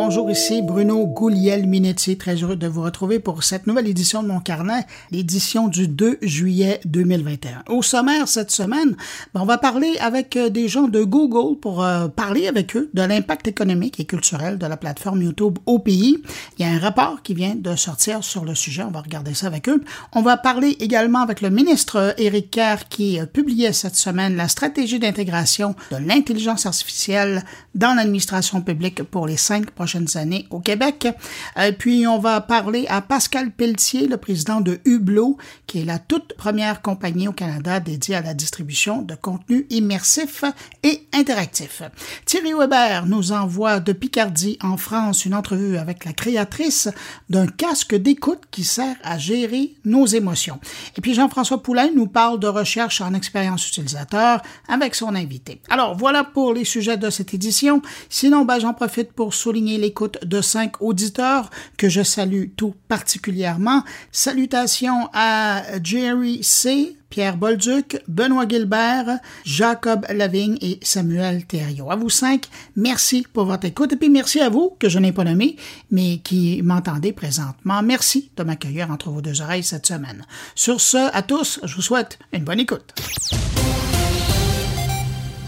Bonjour, ici Bruno Gouliel-Minetti. Très heureux de vous retrouver pour cette nouvelle édition de mon carnet, l'édition du 2 juillet 2021. Au sommaire cette semaine, ben, on va parler avec euh, des gens de Google pour euh, parler avec eux de l'impact économique et culturel de la plateforme YouTube au pays. Il y a un rapport qui vient de sortir sur le sujet. On va regarder ça avec eux. On va parler également avec le ministre Éric Kerr qui publiait cette semaine la stratégie d'intégration de l'intelligence artificielle dans l'administration publique pour les cinq prochaines années au Québec. Euh, puis, on va parler à Pascal Pelletier, le président de Hublot, qui est la toute première compagnie au Canada dédiée à la distribution de contenu immersif et interactif. Thierry Weber nous envoie de Picardie, en France, une entrevue avec la créatrice d'un casque d'écoute qui sert à gérer nos émotions. Et puis, Jean-François Poulain nous parle de recherche en expérience utilisateur avec son invité. Alors, voilà pour les sujets de cette édition. Sinon, ben, j'en profite pour souligner l'écoute de cinq auditeurs que je salue tout particulièrement. Salutations à Jerry C., Pierre Bolduc, Benoît Gilbert, Jacob Lavigne et Samuel Thériault. À vous cinq, merci pour votre écoute et puis merci à vous que je n'ai pas nommé, mais qui m'entendez présentement. Merci de m'accueillir entre vos deux oreilles cette semaine. Sur ce, à tous, je vous souhaite une bonne écoute.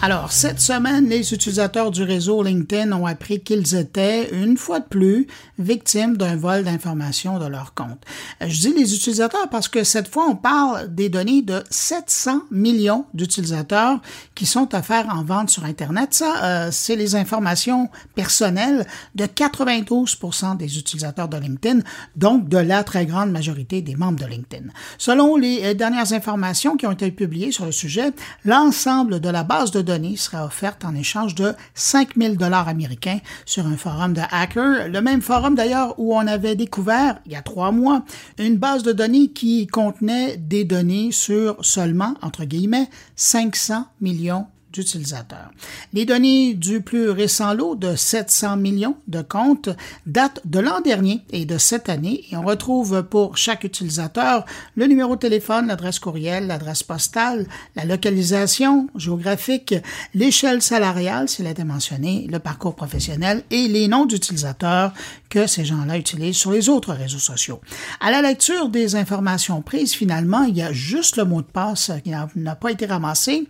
Alors, cette semaine, les utilisateurs du réseau LinkedIn ont appris qu'ils étaient, une fois de plus, victimes d'un vol d'informations de leur compte. Je dis les utilisateurs parce que cette fois, on parle des données de 700 millions d'utilisateurs qui sont offerts en vente sur Internet. Ça, euh, c'est les informations personnelles de 92% des utilisateurs de LinkedIn, donc de la très grande majorité des membres de LinkedIn. Selon les euh, dernières informations qui ont été publiées sur le sujet, l'ensemble de la base de données sera offerte en échange de 5000 dollars américains sur un forum de hackers, le même forum d'ailleurs où on avait découvert il y a trois mois une base de données qui contenait des données sur seulement, entre guillemets, 500 millions d'utilisateurs. Les données du plus récent lot de 700 millions de comptes datent de l'an dernier et de cette année et on retrouve pour chaque utilisateur le numéro de téléphone, l'adresse courriel, l'adresse postale, la localisation géographique, l'échelle salariale s'il a été mentionné, le parcours professionnel et les noms d'utilisateurs que ces gens-là utilisent sur les autres réseaux sociaux. À la lecture des informations prises, finalement, il y a juste le mot de passe qui n'a pas été ramassé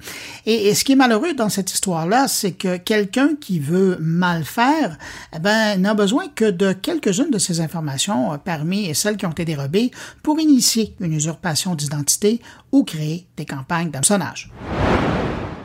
et, ce qui est malheureux dans cette histoire-là, c'est que quelqu'un qui veut mal faire, eh ben, n'a besoin que de quelques-unes de ces informations euh, parmi celles qui ont été dérobées pour initier une usurpation d'identité ou créer des campagnes d'hameçonnage.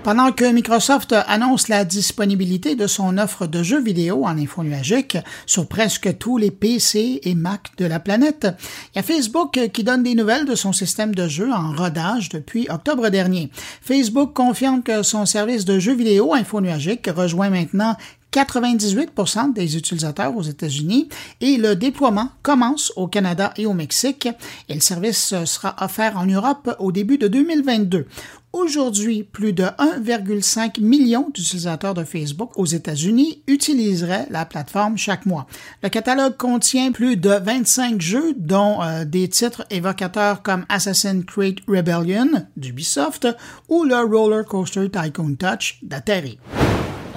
Pendant que Microsoft annonce la disponibilité de son offre de jeux vidéo en info nuagique sur presque tous les PC et Mac de la planète, il y a Facebook qui donne des nouvelles de son système de jeux en rodage depuis octobre dernier. Facebook confirme que son service de jeux vidéo info nuagique rejoint maintenant 98 des utilisateurs aux États-Unis et le déploiement commence au Canada et au Mexique et le service sera offert en Europe au début de 2022. Aujourd'hui, plus de 1,5 million d'utilisateurs de Facebook aux États-Unis utiliseraient la plateforme chaque mois. Le catalogue contient plus de 25 jeux, dont euh, des titres évocateurs comme Assassin's Creed Rebellion d'Ubisoft ou le Roller Coaster Tycoon Touch d'Atari.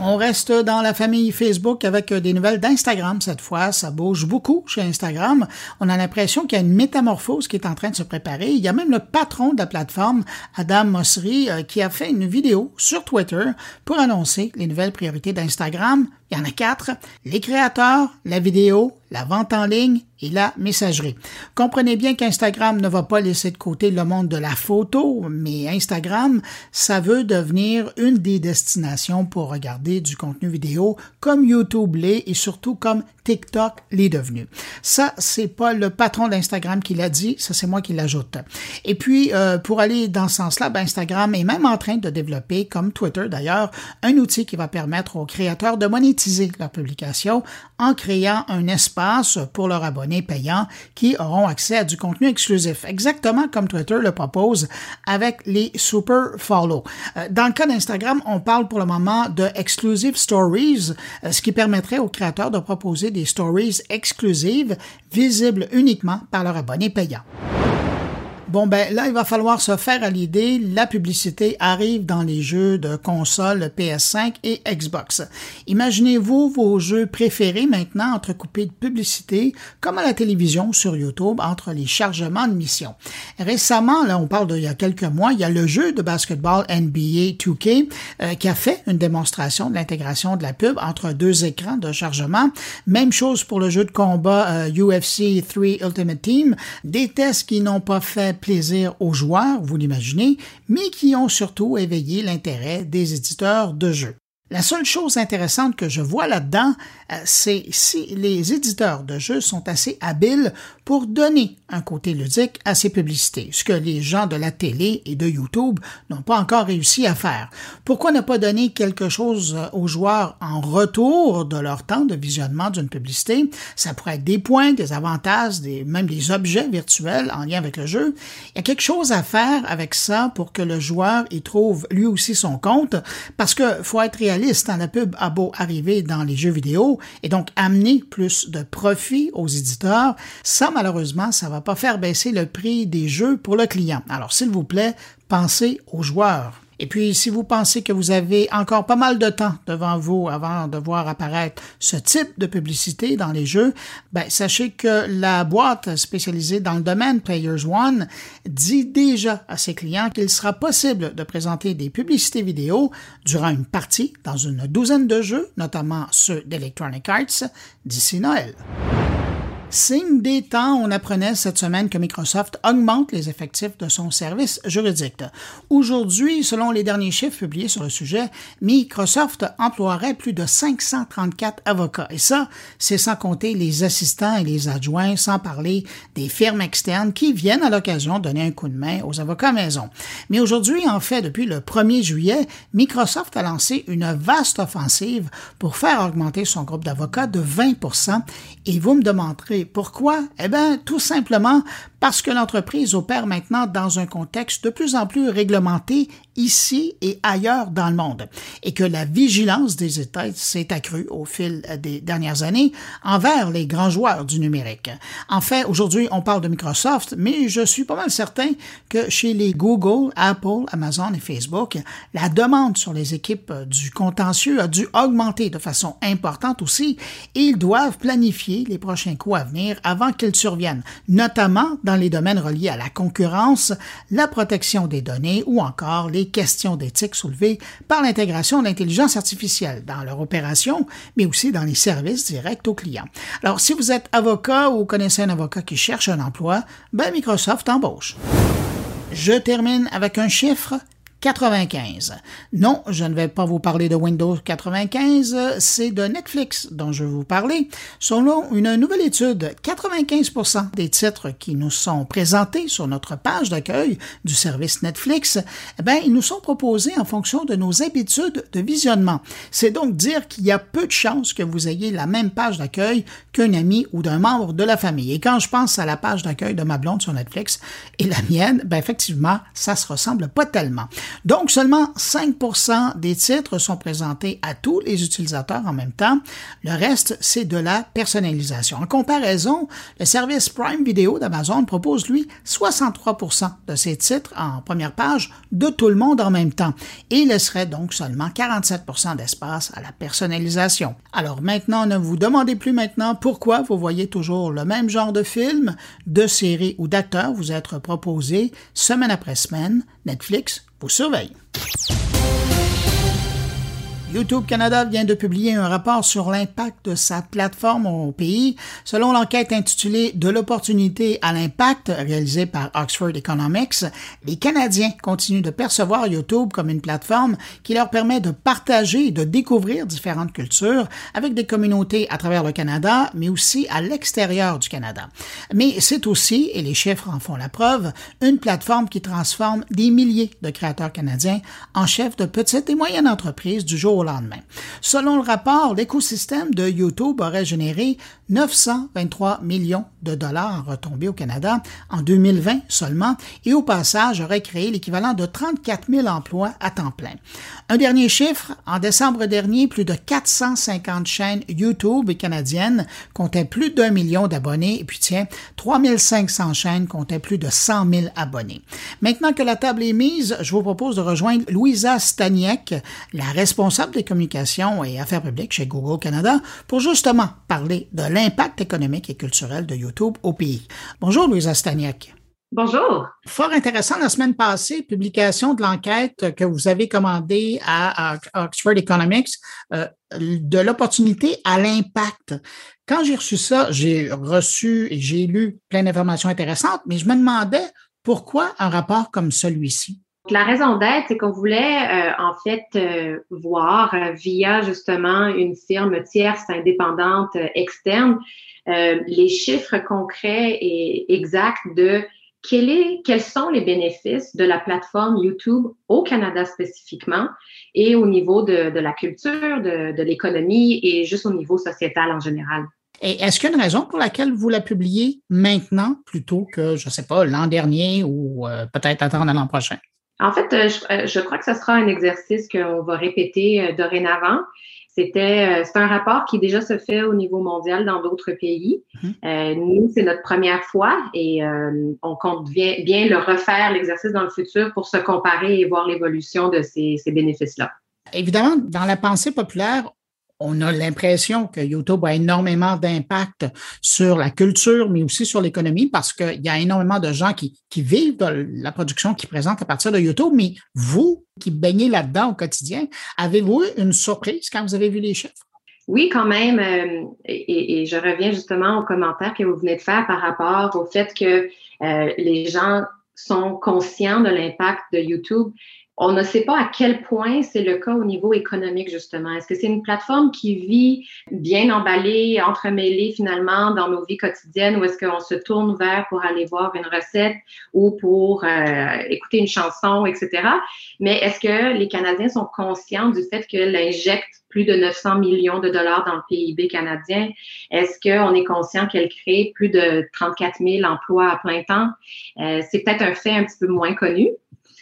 On reste dans la famille Facebook avec des nouvelles d'Instagram cette fois. Ça bouge beaucoup chez Instagram. On a l'impression qu'il y a une métamorphose qui est en train de se préparer. Il y a même le patron de la plateforme, Adam Mosseri, euh, qui a fait une vidéo sur Twitter pour annoncer les nouvelles priorités d'Instagram. Il y en a quatre. Les créateurs, la vidéo, la vente en ligne et la messagerie. Comprenez bien qu'Instagram ne va pas laisser de côté le monde de la photo, mais Instagram, ça veut devenir une des destinations pour regarder du contenu vidéo comme YouTube l'est et surtout comme TikTok l'est devenu. Ça, c'est pas le patron d'Instagram qui l'a dit, ça c'est moi qui l'ajoute. Et puis, euh, pour aller dans ce sens-là, ben, Instagram est même en train de développer, comme Twitter d'ailleurs, un outil qui va permettre aux créateurs de monétiser leur publication en créant un espace pour leurs abonnés payants qui auront accès à du contenu exclusif, exactement comme Twitter le propose avec les Super Follow. Euh, dans le cas d'Instagram, on parle pour le moment de Exclusive Stories, euh, ce qui permettrait aux créateurs de proposer des stories exclusives visibles uniquement par leurs abonnés payants. Bon, ben là, il va falloir se faire à l'idée. La publicité arrive dans les jeux de console PS5 et Xbox. Imaginez-vous vos jeux préférés maintenant entrecoupés de publicité, comme à la télévision sur YouTube, entre les chargements de missions. Récemment, là, on parle d'il y a quelques mois, il y a le jeu de basketball NBA 2K euh, qui a fait une démonstration de l'intégration de la pub entre deux écrans de chargement. Même chose pour le jeu de combat UFC 3 Ultimate Team. Des tests qui n'ont pas fait plaisir aux joueurs, vous l'imaginez, mais qui ont surtout éveillé l'intérêt des éditeurs de jeux. La seule chose intéressante que je vois là-dedans, euh, c'est si les éditeurs de jeux sont assez habiles pour donner un côté ludique à ces publicités, ce que les gens de la télé et de YouTube n'ont pas encore réussi à faire. Pourquoi ne pas donner quelque chose aux joueurs en retour de leur temps de visionnement d'une publicité? Ça pourrait être des points, des avantages, des, même des objets virtuels en lien avec le jeu. Il y a quelque chose à faire avec ça pour que le joueur y trouve lui aussi son compte, parce que faut être réaliste dans la pub a beau arriver dans les jeux vidéo et donc amener plus de profit aux éditeurs, ça malheureusement, ça va pas faire baisser le prix des jeux pour le client. Alors s'il vous plaît, pensez aux joueurs. Et puis, si vous pensez que vous avez encore pas mal de temps devant vous avant de voir apparaître ce type de publicité dans les jeux, ben, sachez que la boîte spécialisée dans le domaine Players One dit déjà à ses clients qu'il sera possible de présenter des publicités vidéo durant une partie dans une douzaine de jeux, notamment ceux d'Electronic Arts, d'ici Noël. Signe des temps, on apprenait cette semaine que Microsoft augmente les effectifs de son service juridique. Aujourd'hui, selon les derniers chiffres publiés sur le sujet, Microsoft emploierait plus de 534 avocats. Et ça, c'est sans compter les assistants et les adjoints, sans parler des firmes externes qui viennent à l'occasion donner un coup de main aux avocats maison. Mais aujourd'hui, en fait, depuis le 1er juillet, Microsoft a lancé une vaste offensive pour faire augmenter son groupe d'avocats de 20 et vous me demanderez pourquoi? Eh bien, tout simplement parce que l'entreprise opère maintenant dans un contexte de plus en plus réglementé ici et ailleurs dans le monde, et que la vigilance des États s'est accrue au fil des dernières années envers les grands joueurs du numérique. En fait, aujourd'hui, on parle de Microsoft, mais je suis pas mal certain que chez les Google, Apple, Amazon et Facebook, la demande sur les équipes du contentieux a dû augmenter de façon importante aussi, et ils doivent planifier les prochains coups à venir avant qu'ils surviennent, notamment dans les domaines reliés à la concurrence, la protection des données ou encore les questions d'éthique soulevées par l'intégration de l'intelligence artificielle dans leur opération, mais aussi dans les services directs aux clients. Alors, si vous êtes avocat ou connaissez un avocat qui cherche un emploi, ben Microsoft embauche. Je termine avec un chiffre 95. Non, je ne vais pas vous parler de Windows 95, c'est de Netflix dont je vais vous parler. Selon une nouvelle étude, 95% des titres qui nous sont présentés sur notre page d'accueil du service Netflix, eh bien, ils nous sont proposés en fonction de nos habitudes de visionnement. C'est donc dire qu'il y a peu de chances que vous ayez la même page d'accueil qu'un ami ou d'un membre de la famille. Et quand je pense à la page d'accueil de ma blonde sur Netflix et la mienne, ben effectivement, ça se ressemble pas tellement. Donc, seulement 5% des titres sont présentés à tous les utilisateurs en même temps. Le reste, c'est de la personnalisation. En comparaison, le service Prime Video d'Amazon propose, lui, 63% de ses titres en première page de tout le monde en même temps et laisserait donc seulement 47% d'espace à la personnalisation. Alors maintenant, ne vous demandez plus maintenant pourquoi vous voyez toujours le même genre de film, de série ou d'acteurs vous être proposés semaine après semaine, Netflix vous surveille. YouTube Canada vient de publier un rapport sur l'impact de sa plateforme au pays. Selon l'enquête intitulée De l'opportunité à l'impact réalisée par Oxford Economics, les Canadiens continuent de percevoir YouTube comme une plateforme qui leur permet de partager et de découvrir différentes cultures avec des communautés à travers le Canada, mais aussi à l'extérieur du Canada. Mais c'est aussi, et les chiffres en font la preuve, une plateforme qui transforme des milliers de créateurs canadiens en chefs de petites et moyennes entreprises du jour lendemain. Selon le rapport, l'écosystème de YouTube aurait généré 923 millions de dollars retombés au Canada en 2020 seulement et au passage aurait créé l'équivalent de 34 000 emplois à temps plein. Un dernier chiffre, en décembre dernier, plus de 450 chaînes YouTube canadiennes comptaient plus d'un million d'abonnés et puis tiens, 3500 chaînes comptaient plus de 100 000 abonnés. Maintenant que la table est mise, je vous propose de rejoindre Louisa Staniek, la responsable des communications et affaires publiques chez Google Canada, pour justement parler de l'impact économique et culturel de YouTube au pays. Bonjour, Louisa Staniak. Bonjour. Fort intéressant la semaine passée, publication de l'enquête que vous avez commandée à, Oxford Economics euh, de l'opportunité à l'impact. Quand j'ai reçu ça, j'ai reçu et j'ai lu plein d'informations intéressantes, mais je me demandais pourquoi un rapport comme celui-ci? La raison d'être, c'est qu'on voulait euh, en fait euh, voir euh, via justement une firme tierce indépendante externe les chiffres concrets et exacts de quels sont les bénéfices de la plateforme YouTube au Canada spécifiquement et au niveau de, la culture, de, de l'économie et juste au niveau sociétal en général. Et est-ce qu'il y a une raison pour laquelle vous la publiez maintenant plutôt que, je ne sais pas, l'an dernier ou peut-être attendre l'an prochain? En fait, euh, euh, je, crois que ce sera un exercice qu'on va répéter euh, dorénavant. C'était, c'est un rapport qui déjà se fait au niveau mondial dans d'autres pays. Mhm. nous, c'est notre première fois et on compte bien, bien le refaire l'exercice dans le futur pour se comparer et voir l'évolution de ces, ces bénéfices-là. Évidemment, dans la pensée populaire, on a l'impression que YouTube a énormément d'impact sur la culture, mais aussi sur l'économie, parce qu'il y a énormément de gens qui, vivent de la production qui présente à partir de YouTube. Mais vous, qui baignez là-dedans au quotidien, avez-vous une surprise quand vous avez vu les chiffres? Oui, quand même. Euh, et, je reviens justement aux commentaires que vous venez de faire par rapport au fait que euh, les gens sont conscients de l'impact de YouTube on ne sait pas à quel point c'est le cas au niveau économique, justement. Est-ce que c'est une plateforme qui vit bien emballée, entremêlée finalement dans nos vies quotidiennes ou est-ce qu'on se tourne vers pour aller voir une recette ou pour euh, écouter une chanson, etc. Mais est-ce que les Canadiens sont conscients du fait qu'elle injecte plus de 900 millions de dollars dans le PIB canadien? Est-ce qu'on est conscient qu'elle crée plus de 34 000 emplois à plein temps? Euh, c'est peut-être un fait un petit peu moins connu.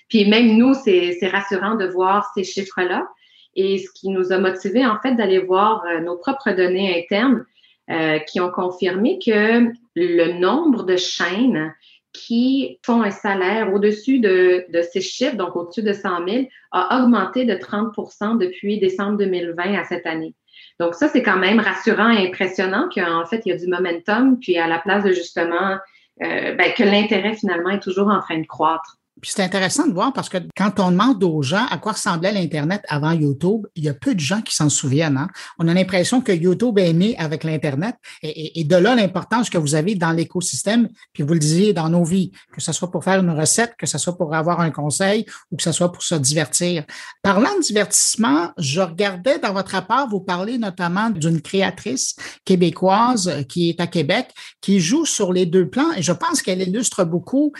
Puis même nous, c'est rassurant de voir ces chiffres-là. Et ce qui nous a motivé en fait d'aller voir euh, nos propres données internes euh, qui ont confirmé que le nombre de chaînes qui font un salaire au-dessus de, de, ces chiffres, donc au-dessus de 100 000, a augmenté de 30% depuis décembre 2020 à cette année. Donc ça, c'est quand même rassurant et impressionnant qu'en fait, il y a du momentum, puis à la place de justement euh, ben, que l'intérêt finalement est toujours en train de croître. Puis c'est intéressant de voir parce que quand on demande aux gens à quoi ressemblait l'Internet avant YouTube, il y a peu de gens qui s'en souviennent. Hein. On a l'impression que YouTube est né avec l'Internet et, de là l'importance que vous avez dans l'écosystème, puis vous le disiez dans nos vies, que ce soit pour faire une recette, que ce soit pour avoir un conseil ou que ce soit pour se divertir. Parlant de divertissement, je regardais dans votre rapport, vous parlez notamment d'une créatrice québécoise qui est à Québec, qui joue sur les deux plans et je pense qu'elle illustre beaucoup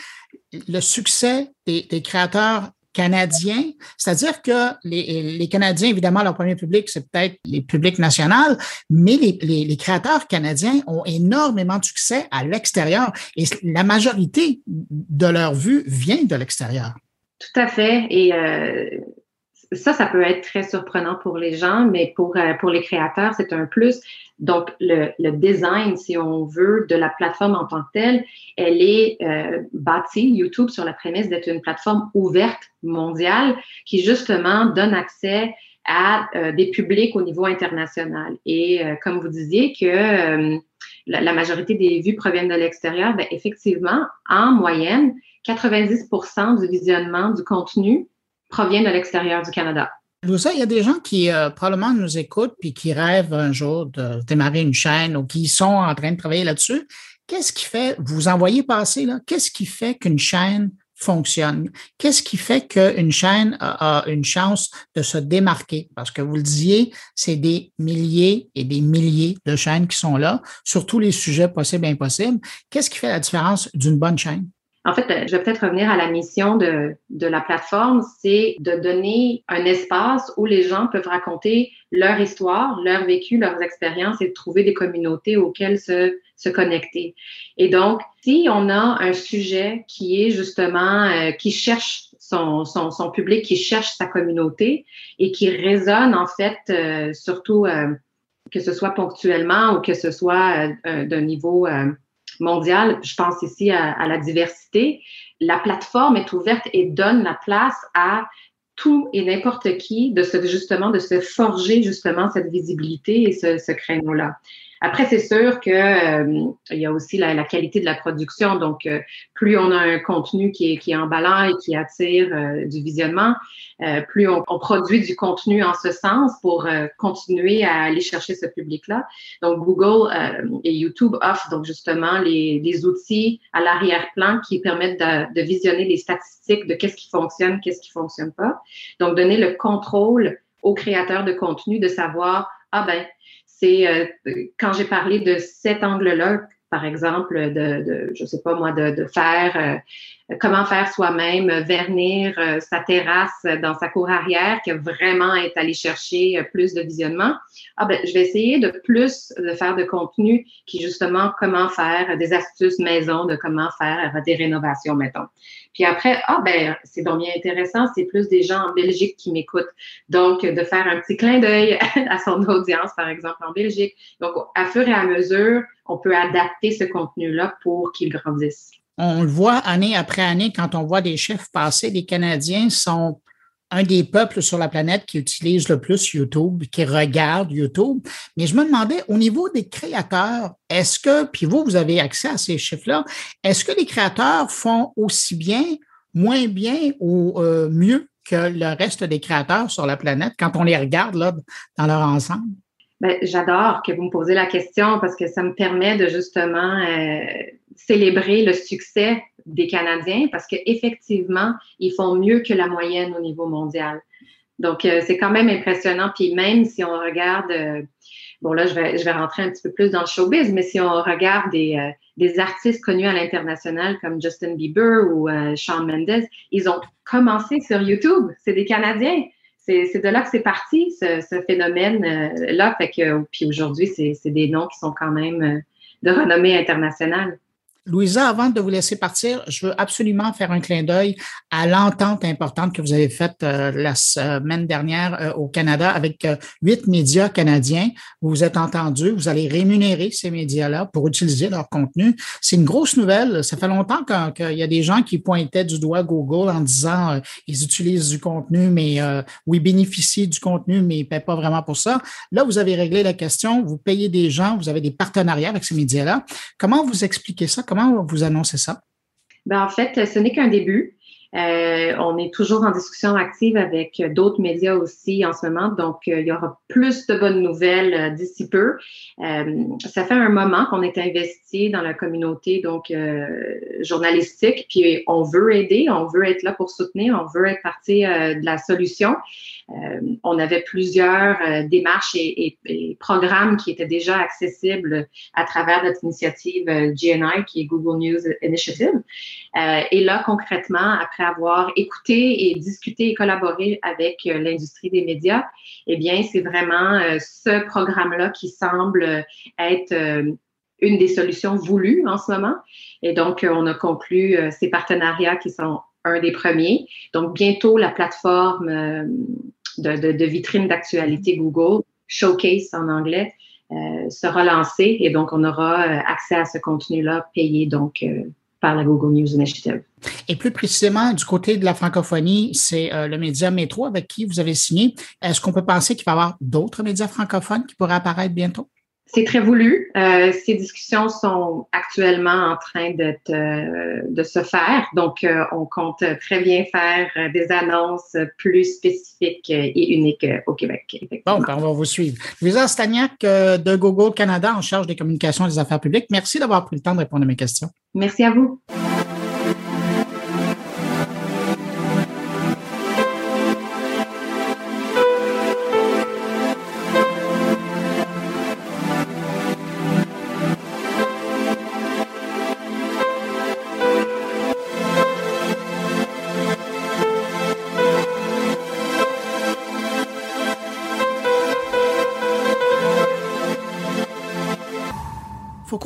le succès des, créateurs canadiens, c'est-à-dire que les, Canadiens, évidemment, leur premier public, c'est peut-être les publics nationaux, mais les, créateurs canadiens ont énormément de succès à l'extérieur et la majorité de leur vue vient de l'extérieur. Tout à fait. Et euh, ça, ça peut être très surprenant pour les gens, mais pour, euh, pour les créateurs, c'est un plus. Donc, le, le, design, si on veut, de la plateforme en tant que telle, elle est euh, bâtie, YouTube, sur la prémisse d'être une plateforme ouverte mondiale qui, justement, donne accès à euh, des publics au niveau international. Et comme vous disiez que la, majorité des vues proviennent de l'extérieur, bien, effectivement, en moyenne, 90% du visionnement du contenu provient de l'extérieur du Canada. Vous il y a des gens qui euh, probablement nous écoutent puis qui rêvent un jour de démarrer une chaîne ou qui sont en train de travailler là-dessus. Qu'est-ce qui fait, vous envoyez passer là, qu'est-ce qui fait qu'une chaîne fonctionne? Qu'est-ce qui fait qu'une chaîne a, une chance de se démarquer? Parce que vous le disiez, c'est des milliers et des milliers de chaînes qui sont là sur tous les sujets possibles et impossibles. Qu'est-ce qui fait la différence d'une bonne chaîne? En fait, je vais peut-être revenir à la mission de, la plateforme, c'est de donner un espace où les gens peuvent raconter leur histoire, leur vécu, leurs expériences et trouver des communautés auxquelles se, connecter. Et donc, si on a un sujet qui est justement, euh, qui cherche son, public, qui cherche sa communauté et qui résonne en fait, euh, surtout euh, que ce soit ponctuellement ou que ce soit d'un niveau mondiale, je pense ici à, la diversité, la plateforme est ouverte et donne la place à tout et n'importe qui de se, justement de se forger justement cette visibilité et ce, ce créneau-là. Après, c'est sûr que euh, il y a aussi la, qualité de la production. Donc, euh, plus on a un contenu qui est, qui est emballant et qui attire euh, du visionnement, plus on, on, produit du contenu en ce sens pour continuer à aller chercher ce public-là. Donc, Google et YouTube offrent donc justement les, les outils à l'arrière-plan qui permettent de, de, visionner les statistiques de qu'est-ce qui fonctionne, qu'est-ce qui fonctionne pas. Donc, donner le contrôle aux créateurs de contenu de savoir ah ben c'est euh, quand j'ai parlé de cet angle-là, par exemple, de, de je sais pas moi, de, de faire euh, comment faire soi-même, vernir euh, sa terrasse dans sa cour arrière, qui vraiment est allé chercher euh, plus de visionnement. Ah ben, je vais essayer de plus de faire de contenu qui justement comment faire des astuces maison, de comment faire des rénovations, mettons. Puis après, ah ben, c'est donc bien intéressant, c'est plus des gens en Belgique qui m'écoutent. Donc, de faire un petit clin d'œil à son audience, par exemple, en Belgique. Donc, à fur et à mesure, on peut adapter ce contenu-là pour qu'il grandisse on le voit année après année quand on voit des chiffres passer, les Canadiens sont un des peuples sur la planète qui utilise le plus YouTube, qui regarde YouTube. Mais je me demandais, au niveau des créateurs, est-ce que, puis vous, vous avez accès à ces chiffres-là, est-ce que les créateurs font aussi bien, moins bien ou euh, mieux que le reste des créateurs sur la planète quand on les regarde là, dans leur ensemble? Ben, j'adore que vous me posez la question parce que ça me permet de justement euh, célébrer le succès des Canadiens parce qu'effectivement, ils font mieux que la moyenne au niveau mondial. Donc, euh, c'est quand même impressionnant. Puis même si on regarde, euh, bon là, je vais, je vais rentrer un petit peu plus dans le showbiz, mais si on regarde des, des artistes connus à l'international comme Justin Bieber ou Shawn Mendes, ils ont commencé sur YouTube. C'est des Canadiens c'est de là que c'est parti, ce, phénomène-là. fait que, puis aujourd'hui, c'est des noms qui sont quand même euh, de renommée internationale. Louisa, avant de vous laisser partir, je veux absolument faire un clin d'œil à l'entente importante que vous avez faite euh, la semaine dernière euh, au Canada avec euh, huit médias canadiens. Vous vous êtes entendus, vous allez rémunérer ces médias-là pour utiliser leur contenu. C'est une grosse nouvelle. Ça fait longtemps qu'il y a des gens qui pointaient du doigt Google en disant ils utilisent du contenu, mais oui, ils bénéficient du contenu, mais ils ne paient pas vraiment pour ça. Là, vous avez réglé la question. Vous payez des gens, vous avez des partenariats avec ces médias-là. Comment vous expliquez ça? Vous annoncez ça? Ben, en fait, ce n'est qu'un début. Euh, on est toujours en discussion active avec d'autres médias aussi en ce moment, donc euh, il y aura plus de bonnes nouvelles euh, d'ici peu. ça fait un moment qu'on est investi dans la communauté donc journalistique, puis on veut aider, on veut être là pour soutenir, on veut être partie de la solution. on avait plusieurs démarches et, programmes qui étaient déjà accessibles à travers notre initiative GNI, qui est Google News Initiative. et là, concrètement, après avoir écouté et discuté et collaboré avec euh, l'industrie des médias, eh bien, c'est vraiment euh, ce programme-là qui semble être euh, une des solutions voulues en ce moment. Et donc, on a conclu ces partenariats qui sont un des premiers. Donc, bientôt, la plateforme de, de, vitrine d'actualité Google, Showcase en anglais, sera lancée et donc on aura accès à ce contenu-là payé donc par la Google News Initiative. Et plus précisément, du côté de la francophonie, c'est euh, le média Métro avec qui vous avez signé. Est-ce qu'on peut penser qu'il va y avoir d'autres médias francophones qui pourraient apparaître bientôt? C'est très voulu. Euh, ces discussions sont actuellement en train euh, de se faire. Donc, euh, on compte très bien faire des annonces plus spécifiques et uniques au Québec. Bon, ben, on va vous suivre. Lisa Stagnac de Google Canada en charge des communications et des affaires publiques. Merci d'avoir pris le temps de répondre à mes questions. Merci à vous.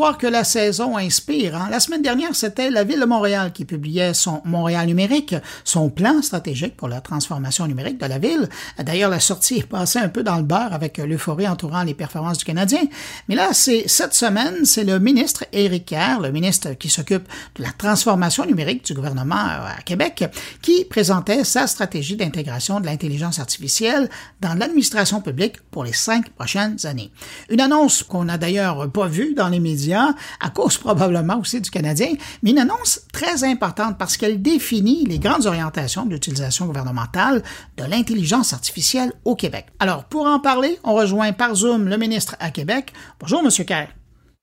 Que la saison inspire. Hein? La semaine dernière, c'était la ville de Montréal qui publiait son Montréal numérique, son plan stratégique pour la transformation numérique de la ville. D'ailleurs, la sortie est passée un peu dans le beurre avec l'euphorie entourant les performances du Canadien. Mais là, c'est cette semaine, c'est le ministre Éric Kerr, le ministre qui s'occupe de la transformation numérique du gouvernement euh, à Québec, qui présentait sa stratégie d'intégration de l'intelligence artificielle dans l'administration publique pour les cinq prochaines années. Une annonce qu'on n'a d'ailleurs pas vue dans les médias à cause probablement aussi du Canadien, mais une annonce très importante parce qu'elle définit les grandes orientations de l'utilisation gouvernementale de l'intelligence artificielle au Québec. Alors, pour en parler, on rejoint par Zoom le ministre à Québec. Bonjour, M. Kerr.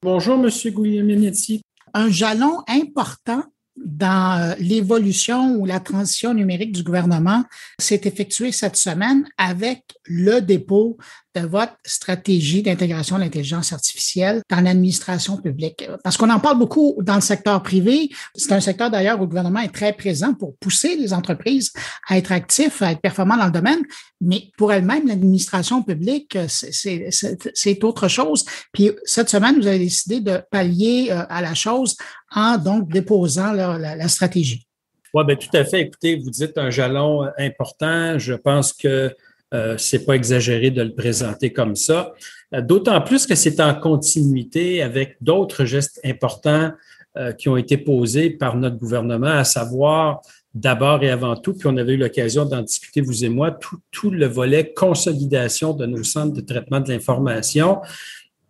Bonjour, M. Guglielminetti. Un jalon important dans euh, l'évolution ou la transition numérique du gouvernement s'est effectué cette semaine avec le dépôt votre stratégie d'intégration de l'intelligence artificielle dans l'administration publique? Parce qu'on en parle beaucoup dans le secteur privé. C'est un secteur d'ailleurs où le gouvernement est très présent pour pousser les entreprises à être actifs, à être performants dans le domaine. Mais pour elle-même, l'administration publique, c'est autre chose. Puis cette semaine, vous avez décidé de pallier euh, à la chose en donc déposant la, la stratégie. Oui, bien, tout à fait. Écoutez, vous dites un jalon euh, important. Je pense que euh, c'est pas exagéré de le présenter comme ça. Euh, d'autant plus que c'est en continuité avec d'autres gestes importants euh, qui ont été posés par notre gouvernement, à savoir d'abord et avant tout, puis on avait eu l'occasion d'en discuter, vous et moi, tout, le volet consolidation de nos centres de traitement de l'information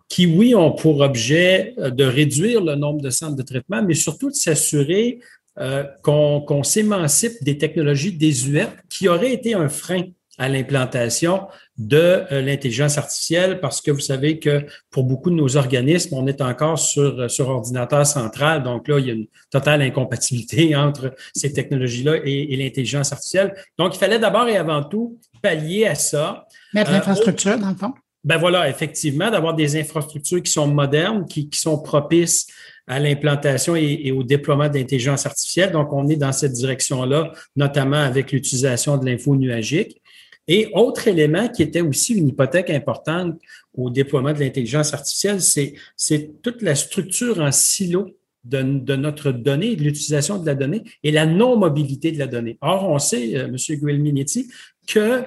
qui, oui, ont pour objet de réduire le nombre de centres de traitement, mais surtout de s'assurer euh, qu'on s'émancipe des technologies désuètes qui auraient été un frein à l'implantation de euh, l'intelligence artificielle parce que vous savez que pour beaucoup de nos organismes, on est encore sur, euh, sur ordinateur central. Donc là, il y a une totale incompatibilité entre ces technologies-là et, l'intelligence artificielle. Donc, il fallait d'abord et avant tout pallier à ça. Mettre euh, l'infrastructure, dans le fond. Ben voilà, effectivement, d'avoir des infrastructures qui sont modernes, qui, qui sont propices à l'implantation et, et, au déploiement d'intelligence artificielle. Donc, on est dans cette direction-là, notamment avec l'utilisation de l'info nuagique. Et autre élément qui était aussi une hypothèque importante au déploiement de l'intelligence artificielle, c'est toute la structure en silo de, notre donnée, de l'utilisation de la donnée et la non-mobilité de la donnée. Or, on sait, euh, M. Guelminetti, que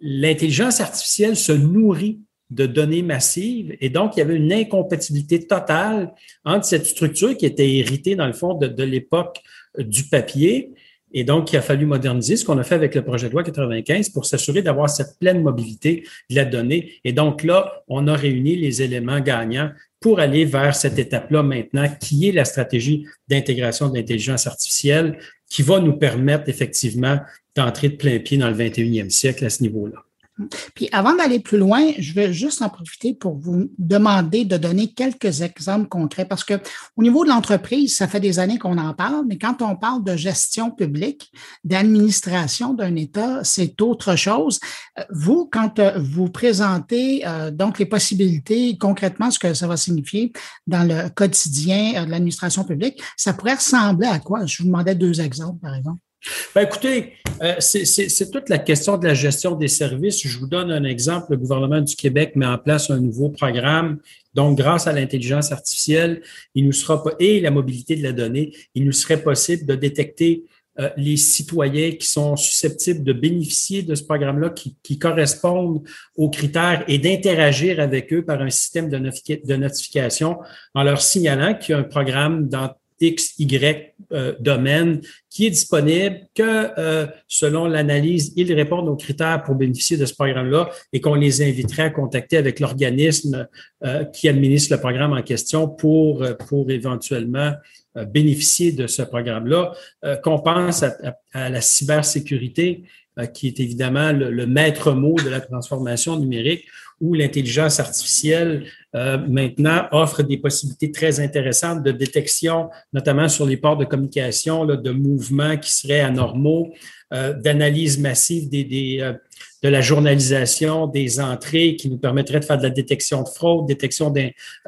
l'intelligence artificielle se nourrit de données massives et donc il y avait une incompatibilité totale entre cette structure qui était héritée dans le fond de l'époque du papier et donc, il a fallu moderniser ce qu'on a fait avec le projet de loi 95 pour s'assurer d'avoir cette pleine mobilité de la donnée. Et donc là, on a réuni les éléments gagnants pour aller vers cette étape-là maintenant, qui est la stratégie d'intégration de l'intelligence artificielle, qui va nous permettre effectivement d'entrer de plein pied dans le 21e siècle à ce niveau-là. Puis avant d'aller plus loin, je vais juste en profiter pour vous demander de donner quelques exemples concrets parce que au niveau de l'entreprise, ça fait des années qu'on en parle, mais quand on parle de gestion publique, d'administration d'un État, c'est autre chose. Euh, vous, quand euh, vous présentez euh, donc les possibilités, concrètement, ce que ça va signifier dans le quotidien de l'administration publique, ça pourrait ressembler à quoi? Je vous demandais deux exemples, par exemple. Ben écoutez, euh, c'est toute la question de la gestion des services. Je vous donne un exemple. Le gouvernement du Québec met en place un nouveau programme. Donc, grâce à l'intelligence artificielle, il nous sera et la mobilité de la donnée, il nous serait possible de détecter euh, les citoyens qui sont susceptibles de bénéficier de ce programme-là, qui, qui, correspondent aux critères et d'interagir avec eux par un système de, notification en leur signalant qu'il y a un programme dans X, Y euh, domaine qui est disponible, que euh, selon l'analyse, ils répondent aux critères pour bénéficier de ce programme-là et qu'on les inviterait à contacter avec l'organisme euh, qui administre le programme en question pour, pour éventuellement bénéficier de ce programme-là. qu'on pense à, la cybersécurité, qui est évidemment le maître mot de la transformation numérique, où l'intelligence artificielle euh, maintenant offre des possibilités très intéressantes de détection, notamment sur les ports de communication, de mouvements qui seraient anormaux, euh, d'analyse massive euh, de la journalisation des entrées qui nous permettrait de faire de la détection de fraude, détection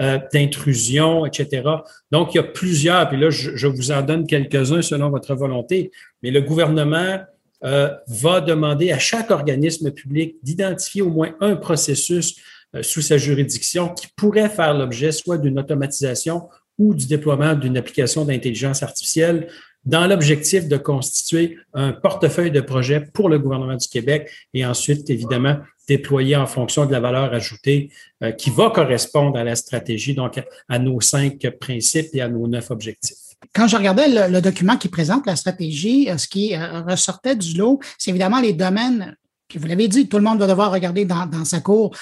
euh, d'intrusion, etc. Donc, il y a plusieurs, puis là, je, je vous en donne quelques-uns selon votre volonté, mais le gouvernement euh, va demander à chaque organisme public d'identifier au moins un processus sous sa juridiction qui pourraient faire l'objet soit d'une automatisation ou du déploiement d'une application d'intelligence artificielle dans l'objectif de constituer un portefeuille de projets pour le gouvernement du Québec et ensuite, évidemment, déployer en fonction de la valeur ajoutée euh, qui va correspondre à la stratégie, donc à nos cinq principes et à nos neuf objectifs. Quand je regardais le, document qui présente la stratégie, euh, ce qui euh, ressortait du lot, c'est évidemment les domaines que vous l'avez dit, tout le monde va devoir regarder dans, sa cour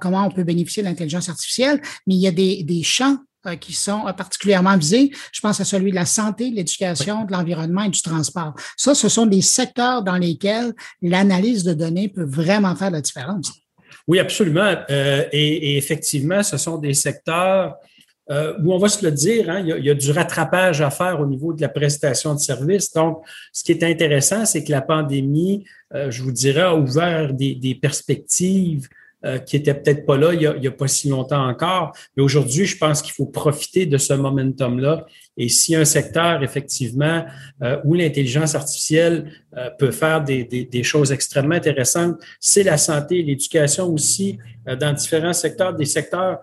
comment on peut bénéficier de l'intelligence artificielle, mais il y a des, des champs euh, qui sont particulièrement visés. Je pense à celui de la santé, de l'éducation, de l'environnement et du transport. Ça, ce sont des secteurs dans lesquels l'analyse de données peut vraiment faire la différence. Oui, absolument. Euh, et, effectivement, ce sont des secteurs où on va se le dire, hein, il, y a, du rattrapage à faire au niveau de la prestation de services. Donc, ce qui est intéressant, c'est que la pandémie, je vous dirais, a ouvert des, des perspectives euh, qui était peut-être pas là il y, a, pas si longtemps encore. Mais aujourd'hui, je pense qu'il faut profiter de ce momentum-là. Et si un secteur, effectivement, euh, où l'intelligence artificielle euh, peut faire des, des, des, choses extrêmement intéressantes, c'est la santé, l'éducation aussi, dans différents secteurs, des secteurs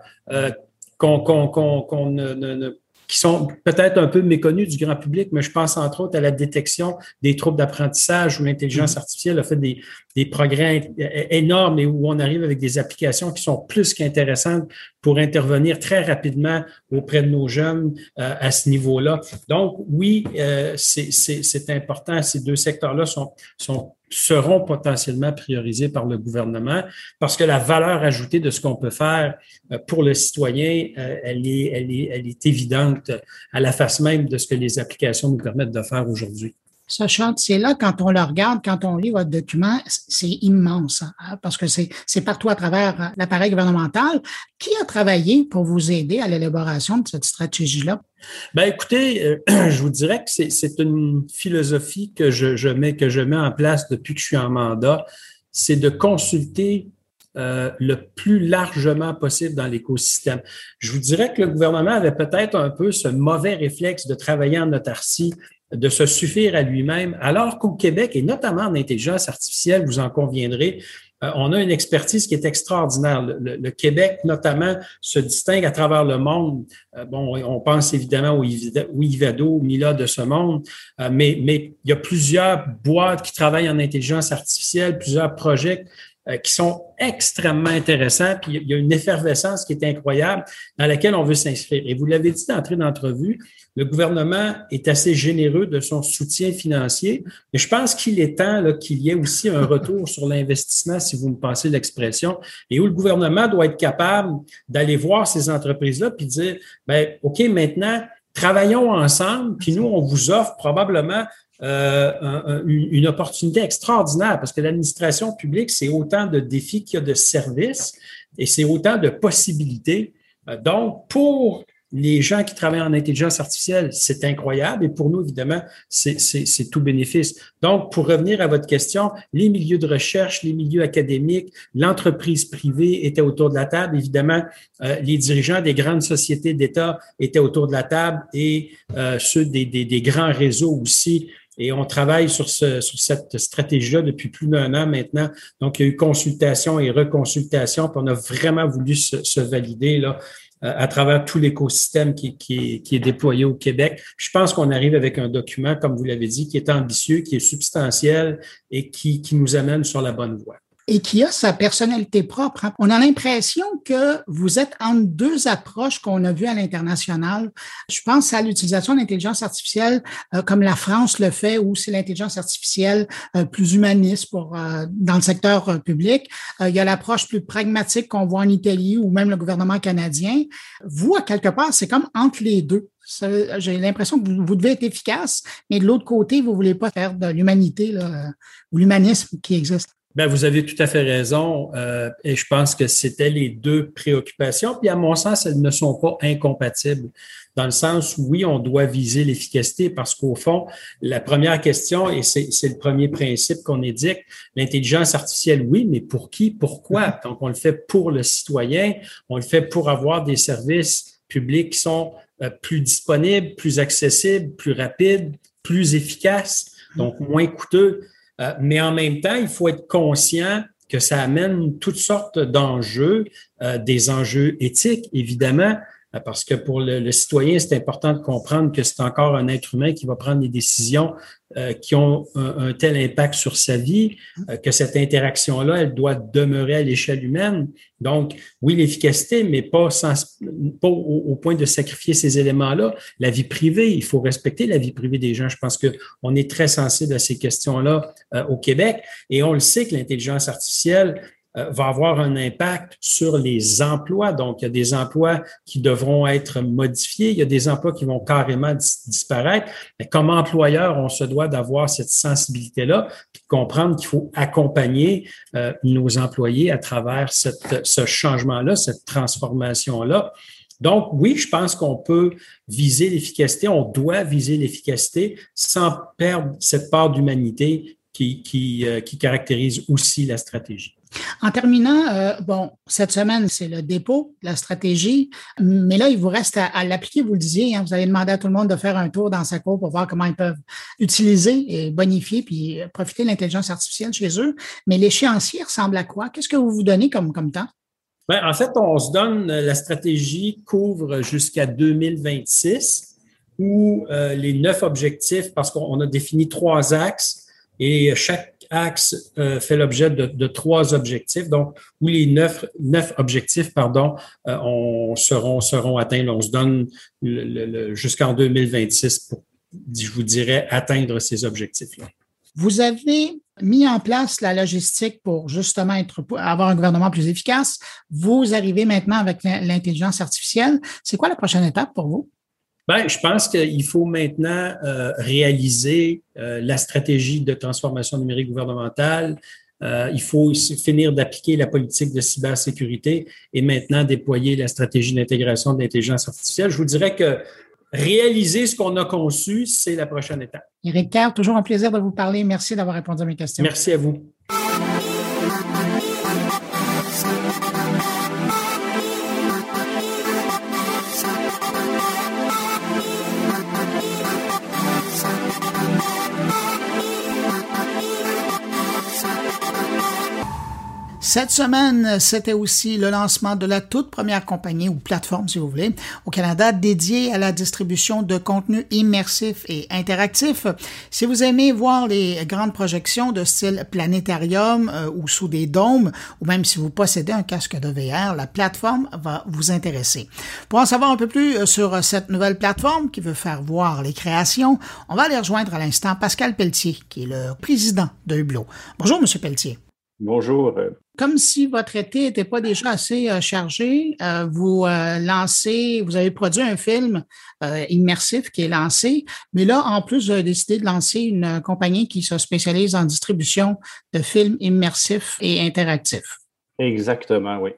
qu'on qu'on ne, ne, qui sont peut-être un peu méconnus du grand public, mais je pense entre autres à la détection des troubles d'apprentissage où l'intelligence mm-hmm. artificielle a fait des, des progrès énormes et où on arrive avec des applications qui sont plus qu'intéressantes pour intervenir très rapidement auprès de nos jeunes euh, à ce niveau-là. Donc, oui, euh, c'est important. Ces deux secteurs-là sont, sont seront potentiellement priorisés par le gouvernement parce que la valeur ajoutée de ce qu'on peut faire euh, pour le citoyen, euh, elle est, elle, est, elle est évidente à la face même de ce que les applications nous permettent de faire aujourd'hui. Sachant, c'est là, quand on le regarde, quand on lit votre document, c'est immense, hein, parce que c'est partout à travers euh, l'appareil gouvernemental. Qui a travaillé pour vous aider à l'élaboration de cette stratégie-là? Ben écoutez, euh, je vous dirais que c'est une philosophie que je, mets, que je mets en place depuis que je suis en mandat, c'est de consulter euh, le plus largement possible dans l'écosystème. Je vous dirais que le gouvernement avait peut-être un peu ce mauvais réflexe de travailler en autarcie de se suffire à lui-même, alors qu'au Québec, et notamment en intelligence artificielle, vous en conviendrez, euh, on a une expertise qui est extraordinaire. Le, Québec, notamment, se distingue à travers le monde. Euh, bon, on pense évidemment au Ivado, au Mila de ce monde, euh, mais, mais il y a plusieurs boîtes qui travaillent en intelligence artificielle, plusieurs projets qui sont extrêmement intéressants, puis il y a une effervescence qui est incroyable dans laquelle on veut s'inscrire. Et vous l'avez dit d'entrée d'entrevue, le gouvernement est assez généreux de son soutien financier, mais je pense qu'il est temps qu'il y ait aussi un retour sur l'investissement, si vous me passez l'expression, et où le gouvernement doit être capable d'aller voir ces entreprises-là puis dire, ben, OK, maintenant, travaillons ensemble, puis nous, on vous offre probablement euh, une, opportunité extraordinaire parce que l'administration publique, c'est autant de défis qu'il y a de services et c'est autant de possibilités. Euh, donc, pour les gens qui travaillent en intelligence artificielle, c'est incroyable. Et pour nous, évidemment, c'est tout bénéfice. Donc, pour revenir à votre question, les milieux de recherche, les milieux académiques, l'entreprise privée étaient autour de la table. Évidemment, euh, les dirigeants des grandes sociétés d'État étaient autour de la table et euh, ceux des, des, des, grands réseaux aussi. Et on travaille sur, ce, sur cette stratégie-là depuis plus d'un an maintenant. Donc, il y a eu consultation et reconsultation, puis on a vraiment voulu se, valider là, à travers tout l'écosystème qui, est déployé au Québec. Je pense qu'on arrive avec un document, comme vous l'avez dit, qui est ambitieux, qui est substantiel et qui nous amène sur la bonne voie et qui a sa personnalité propre. Hein. On a l'impression que vous êtes entre deux approches qu'on a vues à l'international. Je pense à l'utilisation de l'intelligence artificielle euh, comme la France le fait, ou c'est l'intelligence artificielle euh, plus humaniste pour euh, dans le secteur public. il y a l'approche plus pragmatique qu'on voit en Italie ou même le gouvernement canadien. Vous, à quelque part, c'est comme entre les deux. J'ai l'impression que vous, devez être efficace, mais de l'autre côté, vous voulez pas faire de l'humanité ou l'humanisme qui existe. Ben, vous avez tout à fait raison. Euh, et je pense que c'était les deux préoccupations. Puis à mon sens, elles ne sont pas incompatibles. Dans le sens où oui, on doit viser l'efficacité parce qu'au fond, la première question, et c'est le premier principe qu'on édicte, l'intelligence artificielle, oui, mais pour qui, pourquoi? Mm-hmm. Donc, on le fait pour le citoyen, on le fait pour avoir des services publics qui sont euh, plus disponibles, plus accessibles, plus rapides, plus efficaces, donc mm-hmm. moins coûteux. Euh, mais en même temps, il faut être conscient que ça amène toutes sortes d'enjeux, des enjeux éthiques, évidemment, euh, parce que pour le, citoyen, c'est important de comprendre que c'est encore un être humain qui va prendre des décisions euh, qui ont un, tel impact sur sa vie, euh, que cette interaction-là, elle doit demeurer à l'échelle humaine. Donc, oui, l'efficacité, mais pas, sans, pas au, point de sacrifier ces éléments-là. La vie privée, il faut respecter la vie privée des gens. Je pense qu'on est très sensible à ces questions-là au Québec et on le sait que l'intelligence artificielle, euh, va avoir un impact sur les emplois. Donc, il y a des emplois qui devront être modifiés, il y a des emplois qui vont carrément disparaître. Mais comme employeur, on se doit d'avoir cette sensibilité-là, puis comprendre qu'il faut accompagner euh, nos employés à travers cette, ce changement-là, cette transformation-là. Donc, oui, je pense qu'on peut viser l'efficacité, on doit viser l'efficacité sans perdre cette part d'humanité qui, qui, euh, qui caractérise aussi la stratégie. En terminant, euh, bon, cette semaine, c'est le dépôt, la stratégie, mais là, il vous reste à, l'appliquer, vous le disiez. Hein. vous allez demander à tout le monde de faire un tour dans sa cour pour voir comment ils peuvent utiliser et bonifier puis profiter de l'intelligence artificielle chez eux. Mais l'échéancier ressemble à quoi? Qu'est-ce que vous vous donnez comme, comme temps? Bien, en fait, on se donne, la stratégie couvre jusqu'à 2026 où euh, les neuf objectifs, parce qu'on a défini trois axes et chaque axe euh, fait l'objet de, trois objectifs. Donc, où les neuf, objectifs, pardon, euh, on, seront, seront atteints. on se donne jusqu'en 2026 pour, je vous dirais, atteindre ces objectifs-là. Vous avez mis en place la logistique pour justement être, avoir un gouvernement plus efficace. Vous arrivez maintenant avec l'intelligence artificielle. C'est quoi la prochaine étape pour vous? Ben, je pense qu'il faut maintenant euh, réaliser euh, la stratégie de transformation numérique gouvernementale. Euh, il faut finir d'appliquer la politique de cybersécurité et maintenant déployer la stratégie d'intégration de l'intelligence artificielle. Je vous dirais que réaliser ce qu'on a conçu, c'est la prochaine étape. Éric Kerr, toujours un plaisir de vous parler. Merci d'avoir répondu à mes questions. Merci à vous. Cette semaine, c'était aussi le lancement de la toute première compagnie ou plateforme, si vous voulez, au Canada dédiée à la distribution de contenu immersif et interactif. Si vous aimez voir les grandes projections de style planétarium euh, ou sous des dômes, ou même si vous possédez un casque de VR, la plateforme va vous intéresser. Pour en savoir un peu plus euh, sur cette nouvelle plateforme qui veut faire voir les créations, on va aller rejoindre à l'instant Pascal Pelletier, qui est le président de Hublot. Bonjour, Monsieur Pelletier. Bonjour. Comme si votre été n'était pas déjà assez euh, chargé, euh, vous euh, lancez, vous avez produit un film immersif qui est lancé, mais là, en plus, vous avez décidé de lancer une compagnie qui se spécialise en distribution de films immersifs et interactifs. Exactement, oui.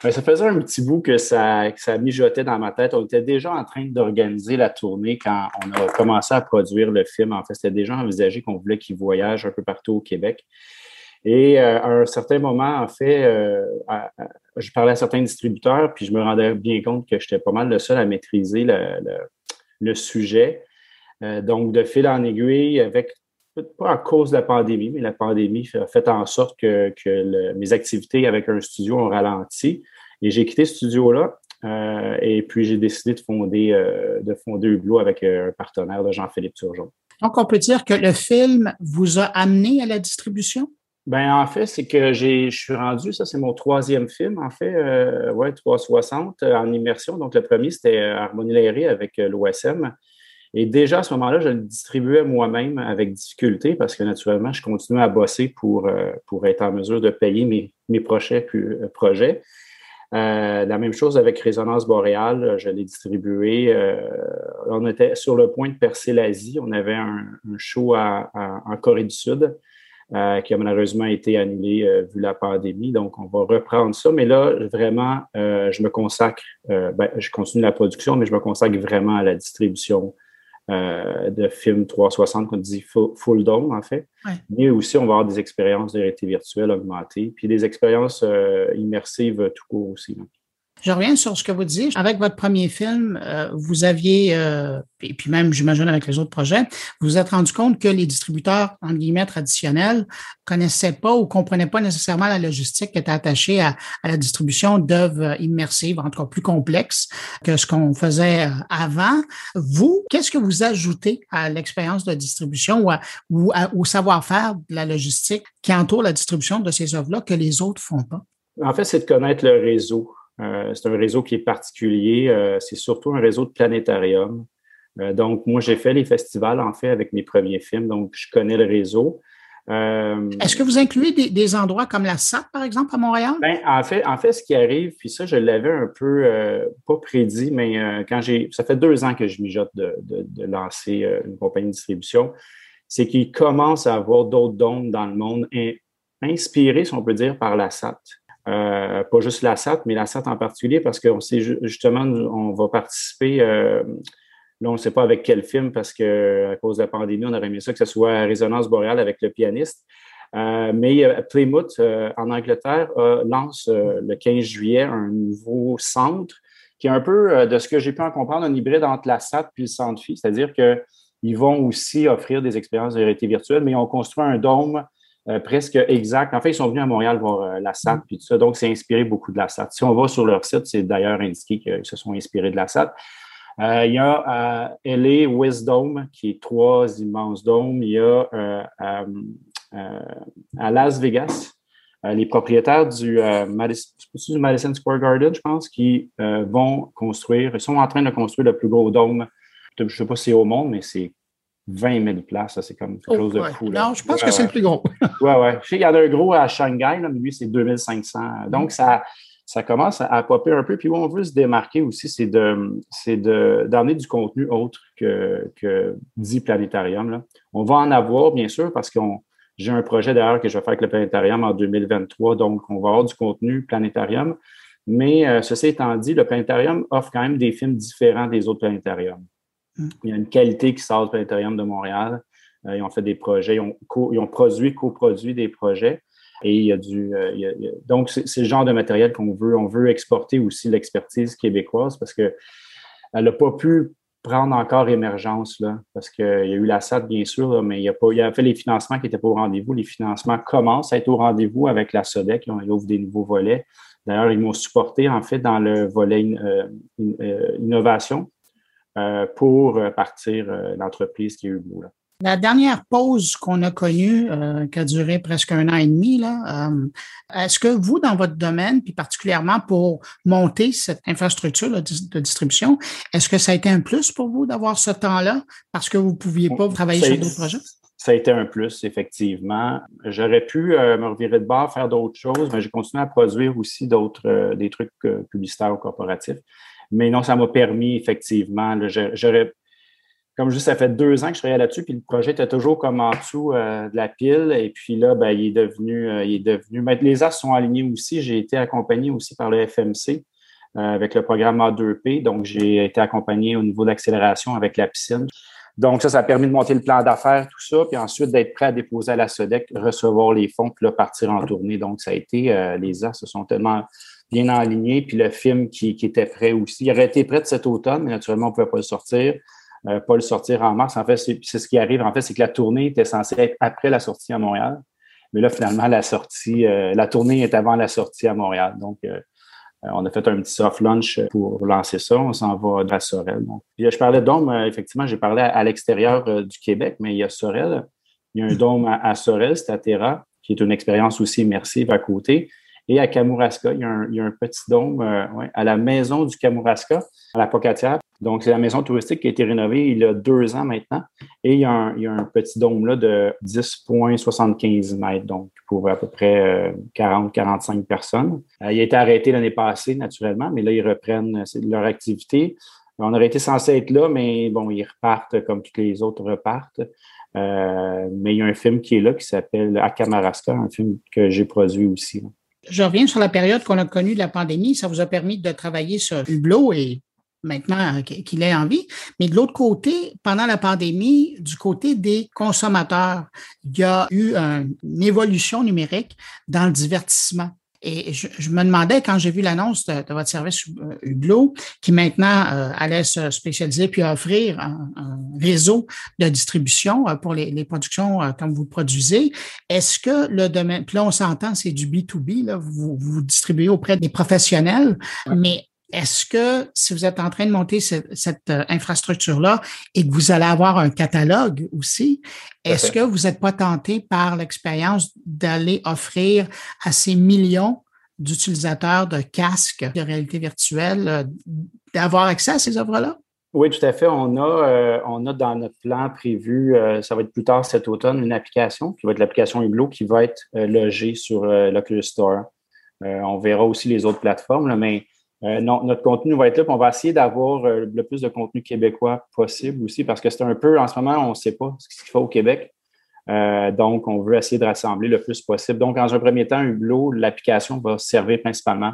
ça faisait un petit bout que ça, que ça mijotait dans ma tête. On était déjà en train d'organiser la tournée quand on a commencé à produire le film. En fait, c'était déjà envisagé qu'on voulait qu'il voyage un peu partout au Québec. Et euh, à un certain moment, en fait, euh, je parlais à certains distributeurs, puis je me rendais bien compte que j'étais pas mal le seul à maîtriser le, sujet. Euh, donc, de fil en aiguille, avec pas à cause de la pandémie, mais la pandémie a fait en sorte que, mes activités avec un studio ont ralenti. Et j'ai quitté ce studio-là. et puis, j'ai décidé de fonder, de fonder Hublot avec un partenaire de Jean-Philippe Turgeon. Donc, on peut dire que le film vous a amené à la distribution? Ben, en fait, c'est que je suis rendu, ça c'est mon troisième film, en fait, euh, ouais, 360 euh, en immersion. Donc, le premier, c'était euh, Harmonie Lairé avec l'OSM. Et déjà à ce moment-là, je le distribuais moi-même avec difficulté parce que naturellement, je continuais à bosser pour, pour être en mesure de payer mes, mes prochains projets. la même chose avec Résonance boréale, je l'ai distribué. on était sur le point de percer l'Asie. On avait un, show en Corée du Sud. Euh, qui a malheureusement été annulé euh, vu la pandémie. Donc, on va reprendre ça. Mais là, vraiment, euh, je me consacre, ben, je continue la production, mais je me consacre vraiment à la distribution de films 360, qu'on dit full, dome, en fait. Mais aussi, on va avoir des expériences de réalité virtuelle augmentée, puis des expériences immersives tout court aussi. Je reviens sur ce que vous dites. Avec votre premier film, euh, vous aviez, euh, et puis même, j'imagine, avec les autres projets, vous vous êtes rendu compte que les distributeurs, en guillemets, traditionnels, connaissaient pas ou comprenaient pas nécessairement la logistique qui était attachée à, la distribution d'œuvres immersives, en tout cas plus complexes que ce qu'on faisait euh, avant. Vous, qu'est-ce que vous ajoutez à l'expérience de distribution ou, ou au savoir-faire de la logistique qui entoure la distribution de ces œuvres-là que les autres font pas? En fait, c'est de connaître le réseau. Euh, c'est un réseau qui est particulier. Euh, c'est surtout un réseau de planétarium. Euh, donc, moi, j'ai fait les festivals, en fait, avec mes premiers films. Donc, je connais le réseau. Est-ce que vous incluez des, endroits comme la SAP, par exemple, à Montréal? Ben, en fait, en fait, ce qui arrive, puis ça, je l'avais un peu, pas prédit, mais quand j'ai, ça fait deux ans que je mijote de, de, lancer une compagnie de distribution, c'est qu'il commence à avoir d'autres dons dans le monde, inspirés, si on peut dire, par la SAT. Euh, pas juste la SAT, mais la SAT en particulier, parce qu'on sait justement, on va participer. Euh, là, on ne sait pas avec quel film, parce que à cause de la pandémie, on aurait aimé ça que ce soit Résonance boréale avec le pianiste. Euh, mais Plymouth, en Angleterre, lance le 15 juillet un nouveau centre qui est un peu, de ce que j'ai pu en comprendre, un hybride entre la SAT et le centre FI, c'est-à-dire qu'ils vont aussi offrir des expériences de réalité virtuelle, mais ont construit un dôme euh, presque exact. En fait, ils sont venus à Montréal voir euh, la SAT, puis tout ça. Donc, c'est inspiré beaucoup de la SAT. Si on va sur leur site, c'est d'ailleurs indiqué qu'ils se sont inspirés de la SAT. Euh, il y a LA Wisdom, qui est trois immenses dômes. Il y a à Las Vegas, les propriétaires du, Madison, Madison Square Garden, je pense, qui vont construire, ils sont en train de construire le plus gros dôme. Je ne sais pas si c'est au monde, mais c'est 20 000 places. C'est comme quelque chose de oh, fou. Non, je pense que c'est le plus gros. oui, oui. Je sais qu'il y en a un gros à Shanghai, mais lui, c'est 2500. Donc, ça, ça commence à, popper un peu. Puis, où on veut se démarquer aussi, c'est de, c'est de, d'emmener du contenu autre que, que dit planétarium. Là. On va en avoir, bien sûr, parce que j'ai un projet d'ailleurs que je vais faire avec le planétarium en 2023. Donc, on va avoir du contenu planétarium. Mais euh, ceci étant dit, le planétarium offre quand même des films différents des autres planétariums. Il y a une qualité qui sort du planétarium de Montréal. Euh, ils ont fait des projets, ils ont, produit, coproduit des projets. Et il y a du. Euh, donc, c'est le genre de matériel qu'on veut. On veut exporter aussi l'expertise québécoise parce qu'elle n'a pas pu prendre encore émergence, là, parce qu'il y a eu la SAT, bien sûr, mais il y a, pas, il a fait les financements qui n'étaient pas au rendez-vous. Les financements commencent à être au rendez-vous avec la SODEC. Ils ouvrent des nouveaux volets. D'ailleurs, ils m'ont supporté, en fait, dans le volet euh, innovation. Pour euh, partir euh, l'entreprise qui est Hugo. Là. La dernière pause qu'on a connue, qui a duré presque un an et demi, là, est-ce que vous, dans votre domaine, puis particulièrement pour monter cette infrastructure de distribution, est-ce que ça a été un plus pour vous d'avoir ce temps-là? Parce que vous ne pouviez pas travailler sur d'autres projets? Ça a été un plus, effectivement. J'aurais pu me revirer de bord, faire d'autres choses, mais j'ai continué à produire aussi d'autres, des trucs publicitaires ou corporatifs. Mais non, ça m'a permis effectivement, j'aurais, comme je dis, ça fait deux ans que je travaillais là-dessus, puis le projet était toujours comme en dessous euh, de la pile. Et puis là, ben, il est devenu, euh, il est devenu. Mais les as sont alignés aussi. J'ai été accompagné aussi par le FMC euh, avec le programme A2P. Donc, j'ai été accompagné au niveau d'accélération avec la piscine. Donc, ça, ça a permis de monter le plan d'affaires, tout ça, puis ensuite d'être prêt à déposer à la SODEC, recevoir les fonds, puis là, partir en tournée. Donc, ça a été, les se sont tellement bien aligné, puis le film qui, était prêt aussi. Il aurait été prêt cet automne, mais naturellement, on ne pouvait pas le sortir. Euh, pas le sortir en mars. En fait, c'est ce qui arrive, en fait, c'est que la tournée était censée être après la sortie à Montréal. Mais là, finalement, la sortie, euh, la tournée est avant la sortie à Montréal. Donc, euh, on a fait un petit soft launch pour lancer ça. On s'en va à Sorel. Donc. je parlais de dôme, effectivement, j'ai parlé à, l'extérieur du Québec, mais il y a Sorel. Il y a un dôme à, Sorel, c'est à Terra, qui est une expérience aussi immersive à côté. Et à Kamouraska, il y a un, petit dôme euh, à la maison du Kamouraska, à la Pocatière. Donc, c'est la maison touristique qui a été rénovée il y a deux ans maintenant. Et il y a un, petit dôme là de 10,75 mètres, donc pour à peu près 40-45 euh, personnes. Euh, il a été arrêté l'année passée, naturellement, mais là, ils reprennent leur activité. On aurait été censé être là, mais bon, ils repartent comme tous les autres repartent. mais il y a un film qui est là qui s'appelle Akamaraska, un film que j'ai produit aussi je reviens sur la période qu'on a connue de la pandémie. Ça vous a permis de travailler sur Hublot et maintenant qu'il est en vie. Mais de l'autre côté, pendant la pandémie, du côté des consommateurs, il y a eu une évolution numérique dans le divertissement. Et je, me demandais, quand j'ai vu l'annonce de, votre service Hublot, qui maintenant allait se spécialiser puis offrir un, réseau de distribution pour les, productions comme vous produisez, est-ce que le domaine, puis là on s'entend, c'est du B2B, là, vous, vous distribuez auprès des professionnels, mais est-ce que si vous êtes en train de monter cette, euh, infrastructure-là et que vous allez avoir un catalogue aussi, est-ce que vous n'êtes pas tenté par l'expérience d'aller offrir à ces millions d'utilisateurs de casques de réalité virtuelle euh, d'avoir accès à ces œuvres-là? Oui, tout à fait. On a, euh, on a dans notre plan prévu, ça va être plus tard cet automne, une application qui va être l'application Hublot qui va être logée sur l'Oculus Store. on verra aussi les autres plateformes, mais euh, notre contenu va être là, on va essayer d'avoir euh, le plus de contenu québécois possible aussi, parce que c'est un peu, en ce moment, on ne sait pas ce qu'il faut au Québec. Euh, donc, on veut essayer de rassembler le plus possible. Donc, dans un premier temps, Hublot, l'application va servir principalement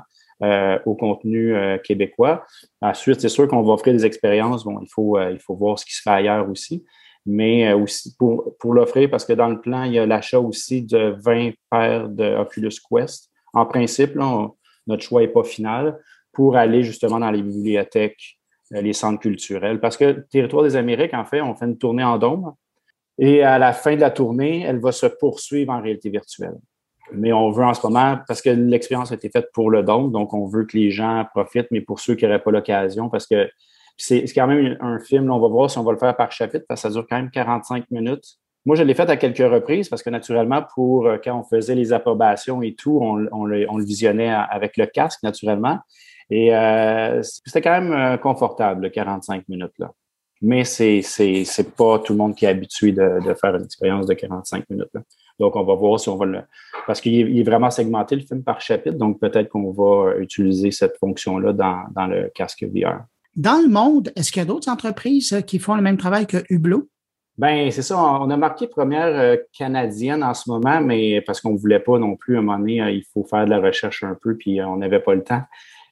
au contenu québécois. Ensuite, c'est sûr qu'on va offrir des expériences. Bon, il faut, il faut voir ce qui se fait ailleurs aussi. Mais aussi pour, pour l'offrir, parce que dans le plan, il y a l'achat aussi de 20 paires de Oculus Quest. En principe, notre choix n'est pas final pour aller justement dans les bibliothèques, euh, les centres culturels. Parce que Territoire des Amériques, en fait, on fait une tournée en dôme et à la fin de la tournée, elle va se poursuivre en réalité virtuelle. Mais on veut en ce moment, parce que l'expérience a été faite pour le dôme, donc on veut que les gens profitent, mais pour ceux qui n'auraient pas l'occasion, parce que c'est quand même un film, on va voir si on va le faire par chapitre, parce que ça dure quand même 45 minutes. Moi, je l'ai fait à quelques reprises parce que naturellement, pour euh, quand on faisait les approbations et tout, on, on le visionnait avec le casque, naturellement. Et euh, c'était quand même euh, confortable, 45 minutes. là. Mais c'est c'est pas tout le monde qui est habitué de, de faire une expérience de 45 minutes. Là. Donc, on va voir si on va le. Parce qu'il est, vraiment segmenté le film par chapitre, donc peut-être qu'on va utiliser cette fonction-là dans, dans le casque VR. Dans le monde, est-ce qu'il y a d'autres entreprises qui font le même travail que Hublot? Ben c'est ça. On a marqué première euh, canadienne en ce moment, mais parce qu'on ne voulait pas non plus, à un moment donné, il faut faire de la recherche un peu, puis on n'avait pas le temps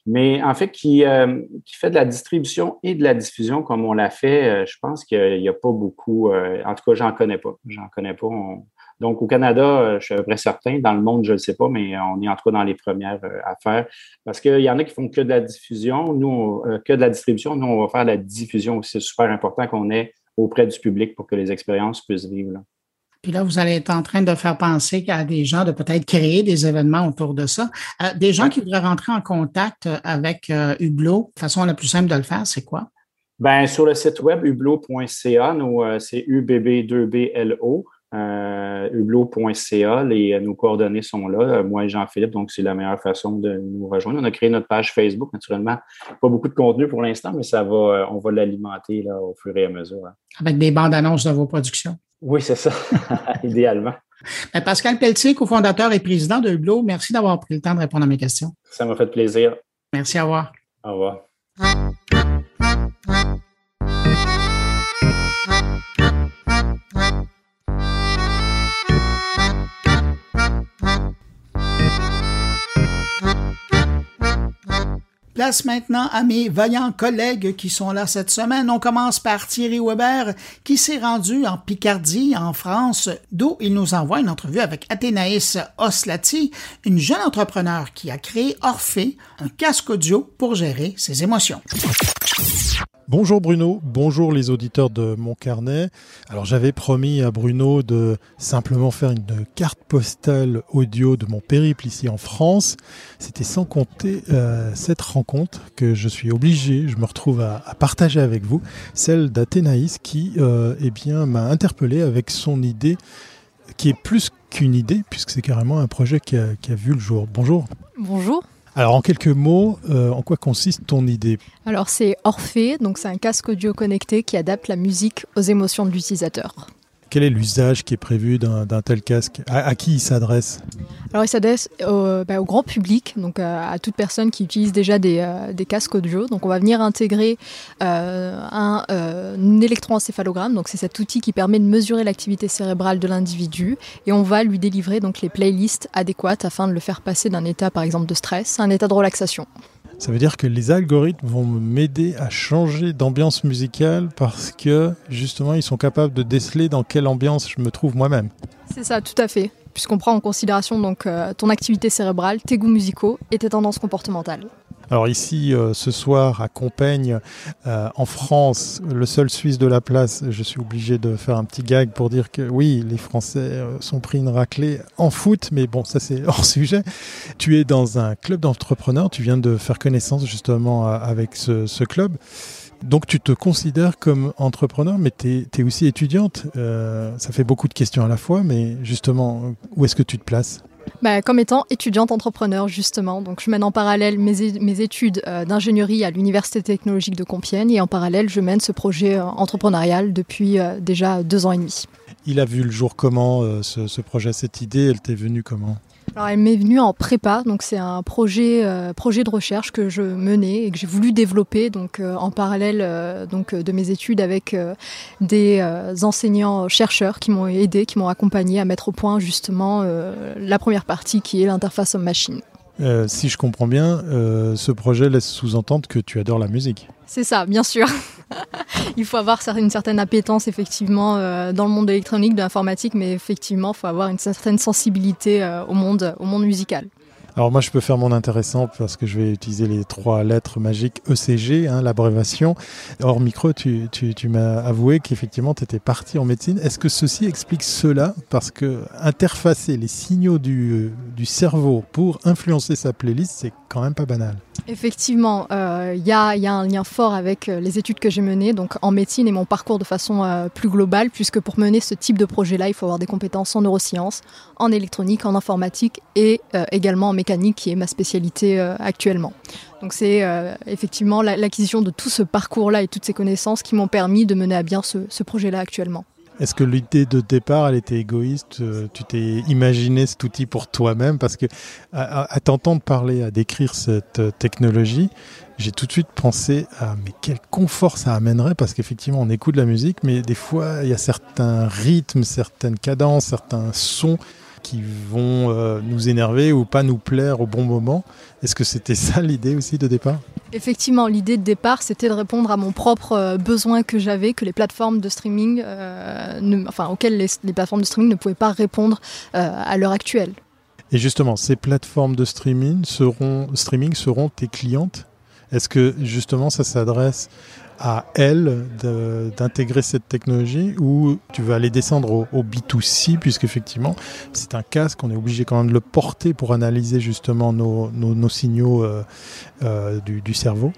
mais en fait, qui, euh, qui fait de la distribution et de la diffusion comme on l'a fait, euh, je pense qu'il n'y a pas beaucoup. Euh, en tout cas, j'en connais pas. J'en connais pas. donc, au Canada, je suis à peu près certain. Dans le monde, je ne sais pas, mais on est en tout cas dans les premières à faire. Parce qu'il y en a qui font que de la diffusion, nous, que de la distribution. Nous, on va faire la diffusion. C'est super important qu'on ait auprès du public pour que les expériences puissent vivre. Puis là, vous allez être en train de faire penser à des gens de peut-être créer des événements autour de ça. Euh, des gens qui voudraient rentrer en contact euh, avec euh, Hublot, la façon la plus simple de le faire, c'est quoi? Ben, sur le site web hublot.ca, c'est UBB2BLO, euh, hublot.ca, les, nos coordonnées sont là. Moi et Jean-Philippe, donc c'est la meilleure façon de nous rejoindre. On a créé notre page Facebook, naturellement. Pas beaucoup de contenu pour l'instant, mais ça va, on va l'alimenter au fur et à mesure. Hein. Avec des bandes annonces de vos productions. Oui, c'est ça, idéalement. Ben, Pascal Pelletier, cofondateur et président de Hublot, merci d'avoir pris le temps de répondre à mes questions. Ça m'a fait plaisir. Merci, au revoir. Au revoir. Place maintenant à mes vaillants collègues qui sont là cette semaine. On commence par Thierry Weber qui s'est rendu en Picardie, en France, d'où il nous envoie une entrevue avec Athénaïs Oslati, une jeune entrepreneur qui a créé Orphée, un casque audio pour gérer ses émotions. Bonjour Bruno, bonjour les auditeurs de mon carnet. Alors j'avais promis à Bruno de simplement faire une carte postale audio de mon périple ici en France. C'était sans compter euh, cette rencontre que je suis obligé, je me retrouve à, partager avec vous, celle d'Athénaïs qui euh, eh bien m'a interpellé avec son idée qui est plus qu'une idée puisque c'est carrément un projet qui a, qui a vu le jour. Bonjour. Bonjour. Alors en quelques mots, euh, en quoi consiste ton idée? Alors c'est Orphée, donc c'est un casque audio connecté qui adapte la musique aux émotions de l'utilisateur. Quel est l'usage qui est prévu d'un tel casque? À, qui il s'adresse? Alors il s'adresse au, bah, grand public, donc à, toute personne qui utilise déjà euh, des, casques audio. Donc on va venir intégrer euh, un, électroencéphalogramme, donc c'est cet outil qui permet de mesurer l'activité cérébrale de l'individu, et on va lui délivrer donc les playlists adéquates afin de le faire passer d'un état par exemple de stress à un état de relaxation. Ça veut dire que les algorithmes vont m'aider à changer d'ambiance musicale parce que justement ils sont capables de déceler dans quelle ambiance je me trouve moi-même. C'est ça, tout à fait. puisqu'on prend en considération donc ton activité cérébrale, tes goûts musicaux et tes tendances comportementales. Alors ici, euh, ce soir, à Compiègne, euh, en France, le seul Suisse de la place, je suis obligé de faire un petit gag pour dire que oui, les Français euh, sont pris une raclée en foot, mais bon, ça c'est hors sujet. Tu es dans un club d'entrepreneurs, tu viens de faire connaissance justement avec ce, club. Donc tu te considères comme entrepreneur, mais tu es, aussi étudiante. ça fait beaucoup de questions à la fois, mais justement, où est-ce que tu te places? Bah, comme étant étudiante entrepreneur, justement. Donc, je mène en parallèle mes, études euh, d'ingénierie à l'Université technologique de Compiègne et en parallèle, je mène ce projet euh, entrepreneurial depuis euh, déjà deux ans et demi. Il a vu le jour comment, ce projet, cette idée Elle t'est venue comment? Alors, elle m'est venue en prépa, donc c'est un projet, euh, projet de recherche que je menais et que j'ai voulu développer donc euh, en parallèle euh, donc de mes études avec des enseignants chercheurs qui m'ont aidé, qui m'ont accompagné à mettre au point justement la première partie qui est l'interface homme-machine. si je comprends bien, ce projet laisse sous-entendre que tu adores la musique. C'est ça, bien sûr. Il faut avoir une certaine appétence effectivement euh, dans le monde électronique, de l'informatique, mais effectivement, il faut avoir une certaine sensibilité euh, au monde, au monde musical. Alors moi, je peux faire mon intéressant parce que je vais utiliser les trois lettres magiques ECG, hein, l'abréviation. Hors micro, tu, m'as avoué qu'effectivement, tu étais parti en médecine. Est-ce que ceci explique cela? Parce que interfacer les signaux du, euh, du cerveau pour influencer sa playlist, c'est quand même pas banal. Effectivement, il euh, y, a, y, a, un lien fort avec euh, les études que j'ai menées donc en médecine et mon parcours de façon euh, plus globale, puisque pour mener ce type de projet-là, il faut avoir des compétences en neurosciences, en électronique, en informatique et également en mécanique, qui est ma spécialité actuellement. Donc c'est effectivement l'acquisition de tout ce parcours-là et toutes ces connaissances qui m'ont permis de mener à bien ce projet-là actuellement. Est-ce que l'idée de départ, elle était égoïste euh, Tu t'es imaginé cet outil pour toi-même? Parce que à, t'entendre parler, à décrire cette euh, technologie, j'ai tout de suite pensé à mais quel confort ça amènerait? Parce qu'effectivement on écoute de la musique, mais des fois il y a certains rythmes, certaines cadences, certains sons qui vont euh, nous énerver ou pas nous plaire au bon moment. Est-ce que c'était ça l'idée aussi de départ? Effectivement, l'idée de départ, c'était de répondre à mon propre euh, besoin que j'avais, que les plateformes de streaming, euh, enfin, auxquelles les, plateformes de streaming ne pouvaient pas répondre à l'heure actuelle. Et justement, ces plateformes de streaming seront, streaming seront tes clientes? Est-ce que justement ça s'adresse à elle d'intégrer cette technologie ou tu vas aller descendre au, B2C puisqu'effectivement c'est un casque, on est obligé quand même de le porter pour analyser justement nos, signaux euh, euh, du, cerveau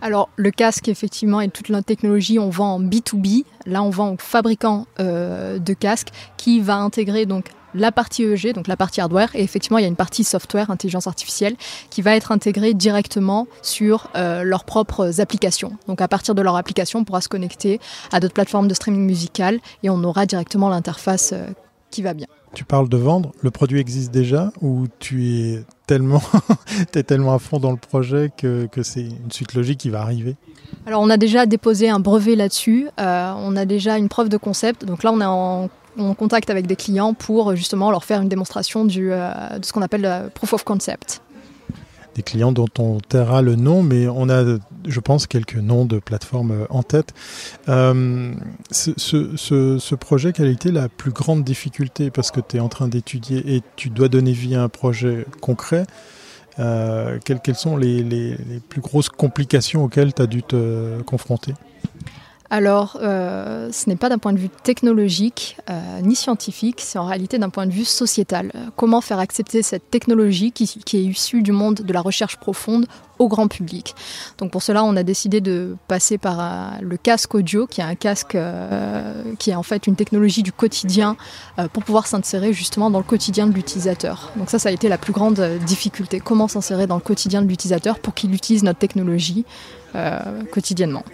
alors le casque effectivement et toute la technologie on vend en B2B. Là on vend au fabricant euh, de casques qui va intégrer donc la partie EEG, donc la partie hardware, et effectivement, il y a une partie software, intelligence artificielle, qui va être intégrée directement sur euh, leurs propres applications. Donc à partir de leur application, on pourra se connecter à d'autres plateformes de streaming musical et on aura directement l'interface euh, qui va bien. Tu parles de vendre, le produit existe déjà ou tu es tellement, es tellement à fond dans le projet que, que c'est une suite logique qui va arriver? Alors on a déjà déposé un brevet là-dessus, euh, on a déjà une preuve de concept, donc là on est en on contact avec des clients pour justement leur faire une démonstration du, euh, de ce qu'on appelle le proof of concept. Des clients dont on taira le nom, mais on a, je pense, quelques noms de plateformes euh, en tête. Euh, ce, projet, quelle a été la plus grande difficulté? Parce que tu es en train d'étudier et tu dois donner vie à un projet concret. quelles, sont les, les, plus grosses complications auxquelles tu as dû te confronter? Alors, euh, ce n'est pas d'un point de vue technologique euh, ni scientifique, c'est en réalité d'un point de vue sociétal. Comment faire accepter cette technologie qui, est issue du monde de la recherche profonde au grand public? Donc pour cela, on a décidé de passer par euh, le casque audio, qui est un casque qui est en fait une technologie du quotidien pour pouvoir s'insérer justement dans le quotidien de l'utilisateur. Donc ça, ça a été la plus grande difficulté. Comment s'insérer dans le quotidien de l'utilisateur pour qu'il utilise notre technologie quotidiennement?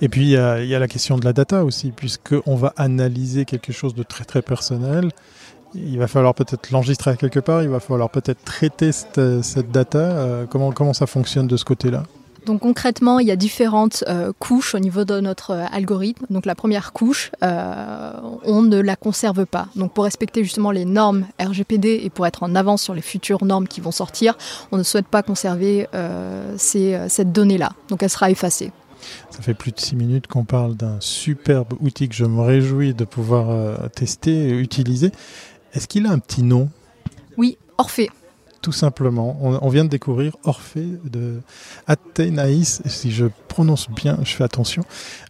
Et puis il y, a, la question de la data aussi, puisqu'on va analyser quelque chose de très très personnel. Il va falloir peut-être l'enregistrer quelque part, il va falloir peut-être traiter cette, data. Euh, comment, comment ça fonctionne de ce côté-là? Donc concrètement, il y a différentes euh, couches au niveau de notre euh, algorithme. Donc la première couche, on ne la conserve pas. Donc pour respecter justement les normes RGPD et pour être en avance sur les futures normes qui vont sortir, on ne souhaite pas conserver cette donnée-là. Donc elle sera effacée. Ça fait plus de six minutes qu'on parle d'un superbe outil que je me réjouis de pouvoir euh, tester et utiliser. Est-ce qu'il a un petit nom? Oui, Orphée tout simplement. On, vient de découvrir Orphée de Athénaïs, si je prononce bien, je fais attention.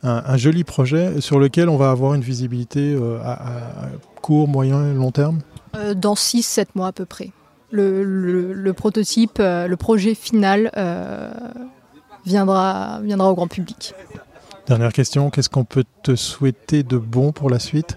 Un, joli projet sur lequel on va avoir une visibilité euh, à, court, moyen et long terme? Euh, Dans 6-7 mois à peu près. Le, prototype, le projet final viendra, viendra au grand public. Dernière question, qu'est-ce qu'on peut te souhaiter de bon pour la suite?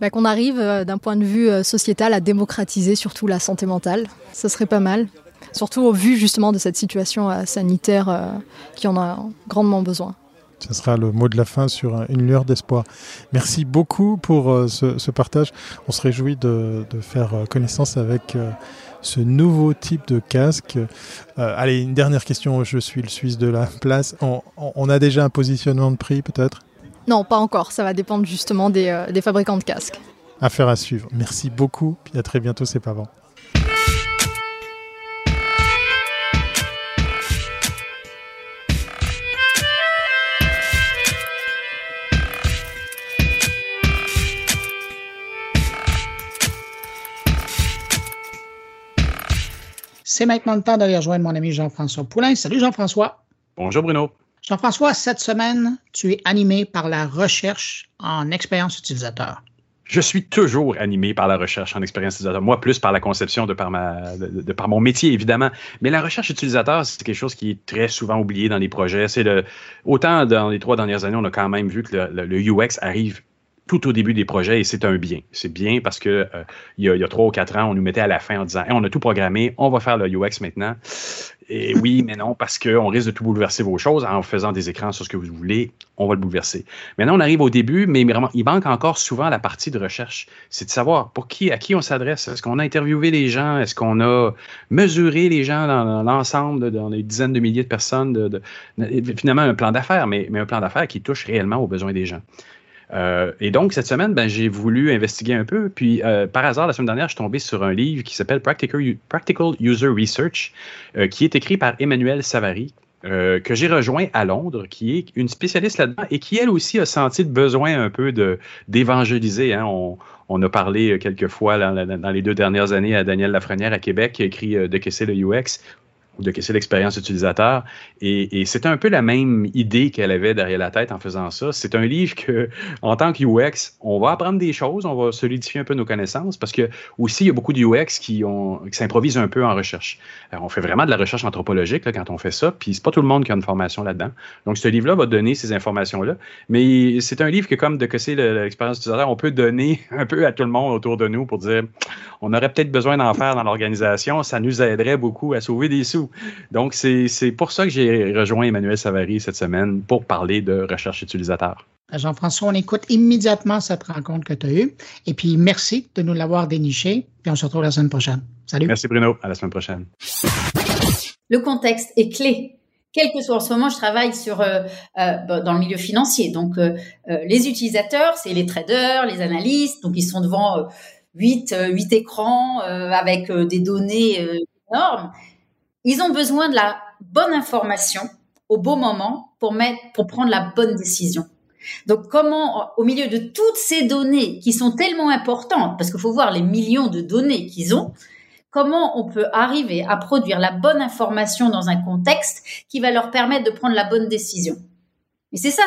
Bah, qu'on arrive euh, d'un point de vue euh, sociétal à démocratiser surtout la santé mentale. Ça serait pas mal. Surtout au vu justement de cette situation euh, sanitaire qui en a grandement besoin. Ce sera le mot de la fin sur une lueur d'espoir. Merci beaucoup pour ce, partage. On se réjouit de, faire connaissance avec ce nouveau type de casque. allez, une dernière question. Je suis le Suisse de la place. on a déjà un positionnement de prix peut-être? Non, pas encore. Ça va dépendre justement des, euh, fabricants de casques. Affaire à suivre. Merci beaucoup. Puis à très bientôt, c'est pas bon. C'est maintenant le temps d'aller rejoindre mon ami Jean-François Poulain. Salut Jean-François. Bonjour Bruno. Jean-François, cette semaine, tu es animé par la recherche en expérience utilisateur. Je suis toujours animé par la recherche en expérience utilisateur. Moi, plus par la conception de par, ma, de, par mon métier, évidemment. Mais la recherche utilisateur, c'est quelque chose qui est très souvent oublié dans les projets. C'est le, autant dans les trois dernières années, on a quand même vu que le, UX arrive tout au début des projets et c'est un bien. C'est bien parce que euh, il, y a, trois ou quatre ans, on nous mettait à la fin en disant on a tout programmé, on va faire le UX maintenant. Et oui, mais non, parce qu'on risque de tout bouleverser vos choses en faisant des écrans sur ce que vous voulez, on va le bouleverser. Maintenant, on arrive au début, mais vraiment, il manque encore souvent la partie de recherche. C'est de savoir pour qui, à qui on s'adresse. Est-ce qu'on a interviewé les gens? Est-ce qu'on a mesuré les gens dans, l'ensemble, dans les dizaines de milliers de personnes? De, finalement, un plan d'affaires, mais, mais un plan d'affaires qui touche réellement aux besoins des gens. Euh, et donc, cette semaine, ben, j'ai voulu investiguer un peu. Puis, euh, par hasard, la semaine dernière, je suis tombé sur un livre qui s'appelle Practical, User Research, euh, qui est écrit par Emmanuel Savary, que j'ai rejoint à Londres, qui est une spécialiste là-dedans et qui, elle aussi, a senti le besoin un peu d'évangéliser. Hein. On, on, a parlé quelques fois dans les deux dernières années à Daniel Lafrenière à Québec, qui a écrit De qu'est-ce le UX de casser l'expérience utilisateur. Et, et c'est un peu la même idée qu'elle avait derrière la tête en faisant ça. C'est un livre que, en tant que UX, on va apprendre des choses, on va solidifier un peu nos connaissances parce que aussi, il y a beaucoup de UX qui, s'improvisent un peu en recherche. Alors, on fait vraiment de la recherche anthropologique quand on fait ça, puis c'est pas tout le monde qui a une formation là-dedans. Donc, ce livre-là va donner ces informations-là. Mais c'est un livre que, comme de casser l'expérience utilisateur, on peut donner un peu à tout le monde autour de nous pour dire, on aurait peut-être besoin d'en faire dans l'organisation, ça nous aiderait beaucoup à sauver des sous. Donc, c'est pour ça que j'ai rejoint Emmanuel Savary cette semaine pour parler de recherche utilisateur. Jean-François, on écoute immédiatement cette rencontre que tu as eue. Et puis, merci de nous l'avoir déniché. Puis, on se retrouve la semaine prochaine. Salut. Merci, Bruno. À la semaine prochaine. Le contexte est clé. Quel que soit en ce moment, je travaille sur euh, euh, dans le milieu financier. Donc, euh, les utilisateurs, c'est les traders, les analystes. Donc, ils sont devant 8, 8 écrans avec des données énormes. Ils ont besoin de la bonne information au bon moment pour mettre, pour prendre la bonne décision. Donc, comment, au milieu de toutes ces données qui sont tellement importantes, parce qu'il faut voir les millions de données qu'ils ont, comment on peut arriver à produire la bonne information dans un contexte qui va leur permettre de prendre la bonne décision? Et c'est ça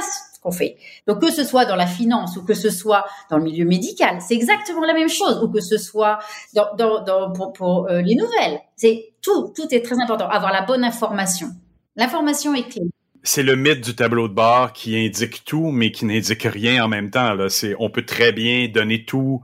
Donc que ce soit dans la finance ou que ce soit dans le milieu médical, c'est exactement la même chose. Ou que ce soit dans, pour euh, les nouvelles, c'est tout, tout est très important. Avoir la bonne information. L'information est clé c'est le mythe du tableau de bord qui indique tout, mais qui n'indique rien en même temps. Là. C'est, on peut très bien donner tout,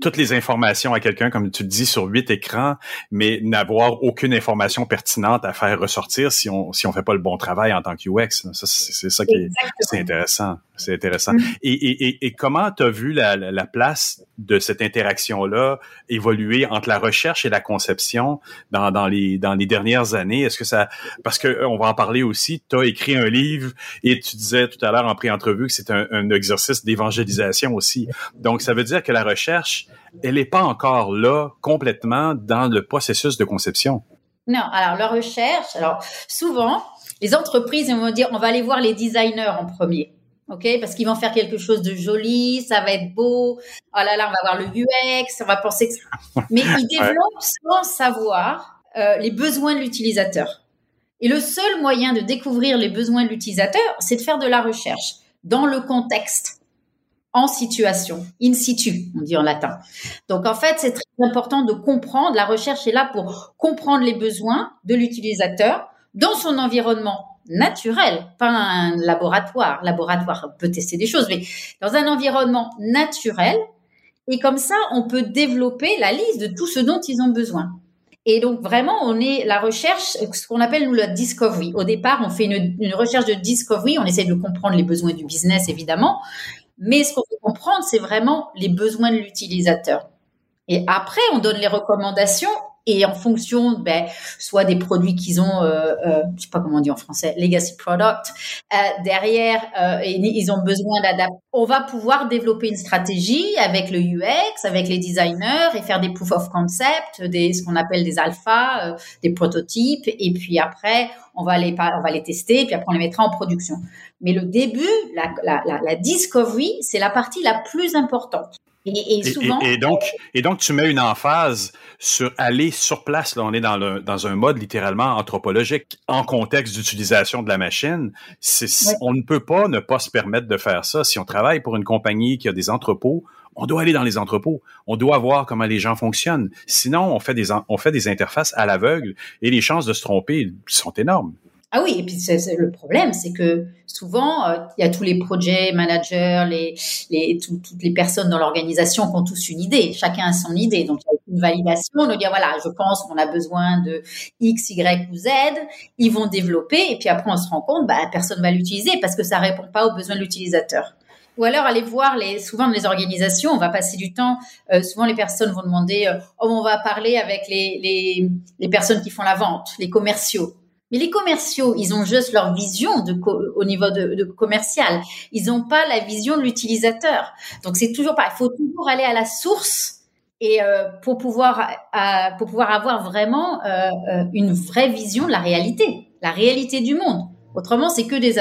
toutes les informations à quelqu'un, comme tu le dis, sur huit écrans, mais n'avoir aucune information pertinente à faire ressortir si on si on fait pas le bon travail en tant que UX. Ça, c'est, ça qui est, c'est intéressant. C'est intéressant. Mm. Et, et, et, comment tu as vu la, la, place de cette interaction-là évoluer entre la recherche et la conception dans, dans, les, dans les dernières années? Est-ce que ça... Parce que on va en parler aussi. Tu as écrit un livre et tu disais tout à l'heure en pré-entrevue que c'est un, un exercice d'évangélisation aussi. Donc, ça veut dire que la recherche elle n'est pas encore là complètement dans le processus de conception. Non, alors la recherche, alors souvent, les entreprises vont dire on va aller voir les designers en premier. ok? Parce qu'ils vont faire quelque chose de joli, ça va être beau. Oh là là, on va voir le UX, on va penser que. Mais ils développent sans savoir euh, les besoins de l'utilisateur. Et le seul moyen de découvrir les besoins de l'utilisateur, c'est de faire de la recherche dans le contexte, en situation, in situ, on dit en latin. Donc en fait, c'est très important de comprendre. La recherche est là pour comprendre les besoins de l'utilisateur dans son environnement naturel, pas un laboratoire. Laboratoire peut tester des choses, mais dans un environnement naturel. Et comme ça, on peut développer la liste de tout ce dont ils ont besoin. Et donc vraiment, on est la recherche, ce qu'on appelle nous la discovery. Au départ, on fait une, une, recherche de discovery, on essaie de comprendre les besoins du business évidemment, mais ce qu'on veut comprendre, c'est vraiment les besoins de l'utilisateur. Et après, on donne les recommandations et en fonction, ben, soit des produits qu'ils ont, euh, euh, sais pas comment on dit en français, legacy product, euh, derrière, euh, ils ont besoin d'adapter. On va pouvoir développer une stratégie avec le UX, avec les designers et faire des proof of concept, des ce qu'on appelle des alphas, euh, des prototypes, et puis après, on va les on va les tester, et puis après on les mettra en production. Mais le début, la, la, la discovery, c'est la partie la plus importante. Et, et, souvent, et, et, donc, et donc, tu mets une emphase sur aller sur place. Là, on est dans, le, dans un mode littéralement anthropologique en contexte d'utilisation de la machine. Ouais. On ne peut pas ne pas se permettre de faire ça. Si on travaille pour une compagnie qui a des entrepôts, on doit aller dans les entrepôts. On doit voir comment les gens fonctionnent. Sinon, on fait des, on fait des interfaces à l'aveugle et les chances de se tromper sont énormes. Ah oui, et puis c'est, c'est le problème, c'est que souvent, euh, il y a tous les projets managers, les, les, tout, toutes les personnes dans l'organisation qui ont tous une idée. Chacun a son idée. Donc, il y a une validation. On dire, voilà, je pense qu'on a besoin de X, Y ou Z. Ils vont développer. Et puis après, on se rend compte, bah, personne va l'utiliser parce que ça répond pas aux besoins de l'utilisateur. Ou alors aller voir les souvent dans les organisations, on va passer du temps. Euh, souvent les personnes vont demander, euh, oh on va parler avec les, les les personnes qui font la vente, les commerciaux. Mais les commerciaux, ils ont juste leur vision au niveau de, commercial. Ils n'ont pas la vision de l'utilisateur. Donc c'est toujours pas. Il faut toujours aller à la source et euh, pour pouvoir pour pouvoir avoir vraiment euh, euh, une vraie vision de la réalité, la réalité du monde. Autrement, c'est que des,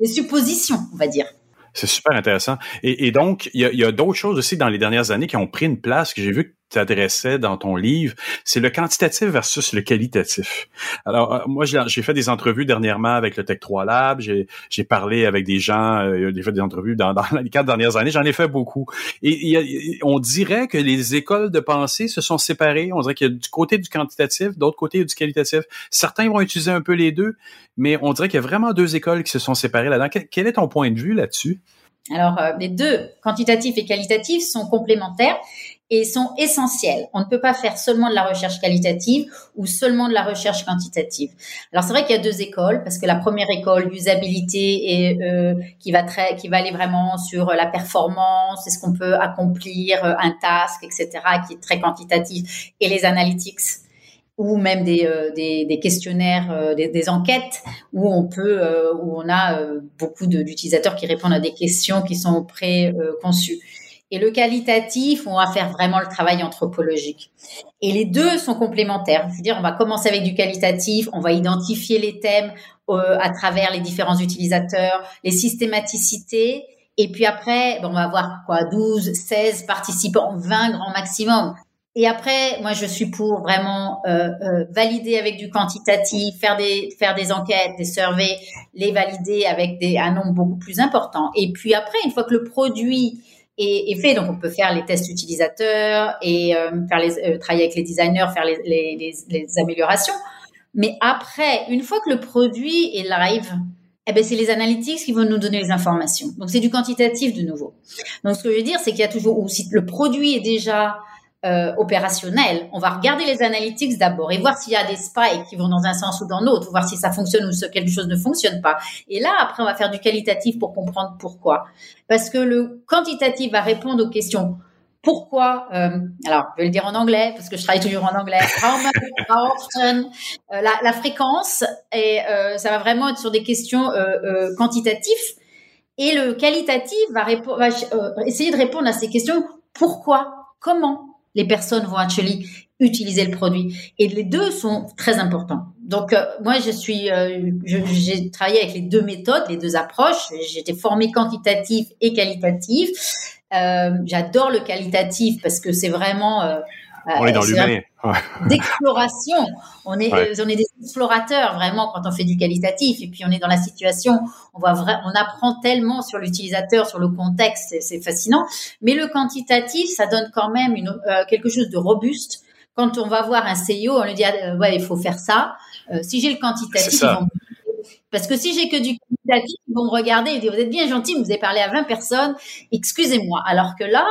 des suppositions, on va dire. C'est super intéressant. Et, et donc, il y a, a d'autres choses aussi dans les dernières années qui ont pris une place que j'ai vu que tu adressais dans ton livre. C'est le quantitatif versus le qualitatif. Alors, euh, moi, j'ai fait des entrevues dernièrement avec le Tech 3 Lab. J'ai parlé avec des gens, euh, j'ai fait des entrevues dans, les quatre dernières années. J'en ai fait beaucoup. Et, et, on dirait que les écoles de pensée se sont séparées. On dirait qu'il y a du côté du quantitatif, d'autre côté du qualitatif. Certains vont utiliser un peu les deux, mais on dirait qu'il y a vraiment deux écoles qui se sont séparées là-dedans. Quel est ton point de vue là-dessus? Alors, euh, les deux, quantitatif et qualitatif, sont complémentaires et sont essentiels. On ne peut pas faire seulement de la recherche qualitative ou seulement de la recherche quantitative. Alors c'est vrai qu'il y a deux écoles parce que la première école l'usabilité et euh, qui va très, qui va aller vraiment sur la performance, est-ce qu'on peut accomplir euh, un task, etc., qui est très quantitatif, et les analytics ou même des, euh, des, des questionnaires, euh, des, des, enquêtes où on peut, euh, où on a euh, beaucoup d'utilisateurs qui répondent à des questions qui sont pré-conçues. Et le qualitatif, on va faire vraiment le travail anthropologique. Et les deux sont complémentaires. C'est-à-dire, on va commencer avec du qualitatif, on va identifier les thèmes euh, à travers les différents utilisateurs, les systématicités. Et puis après, on va avoir quoi, 12, 16 participants, 20 grand maximum. Et après, moi, je suis pour vraiment euh, euh, valider avec du quantitatif, faire des faire des enquêtes, des surveys, les valider avec un nombre beaucoup plus important. Et puis après, une fois que le produit est, fait, donc on peut faire les tests utilisateurs et euh, faire les euh, travailler avec les designers, faire les, améliorations. Mais après, une fois que le produit est live, eh ben c'est les analytics qui vont nous donner les informations. Donc c'est du quantitatif de nouveau. Donc ce que je veux dire, c'est qu'il y a toujours, ou si le produit est déjà euh, opérationnel. On va regarder les analytics d'abord et voir s'il y a des spikes qui vont dans un sens ou dans l'autre, voir si ça fonctionne ou si quelque chose ne fonctionne pas. Et là, après, on va faire du qualitatif pour comprendre pourquoi. Parce que le quantitatif va répondre aux questions pourquoi euh, Alors, je vais le dire en anglais parce que je travaille toujours en anglais. Euh, la, fréquence et ça va vraiment être sur des questions quantitatives. Et le qualitatif va essayer de répondre à ces questions. Pourquoi Comment? Les personnes vont actually utiliser le produit. Et les deux sont très importants. Donc euh, moi, je suis, euh, j'ai travaillé avec les deux méthodes, les deux approches. J'étais formée quantitative et qualitative. Euh, J'adore le qualitatif parce que c'est vraiment euh, on est dans l'humain. D'exploration. On est, on est des explorateurs vraiment quand on fait du qualitatif. Et puis on est dans la situation. On voit vrai, on apprend tellement sur l'utilisateur, sur le contexte. C'est fascinant. Mais le quantitatif, ça donne quand même une, quelque chose de robuste quand on va voir un CEO, on lui dit ah, ouais, il faut faire ça. Euh, si j'ai le quantitatif, parce que si j'ai que du quantitatif, ils vont me regarder et dire vous êtes bien gentil, vous avez parlé à 20 personnes, excusez-moi. Alors que là,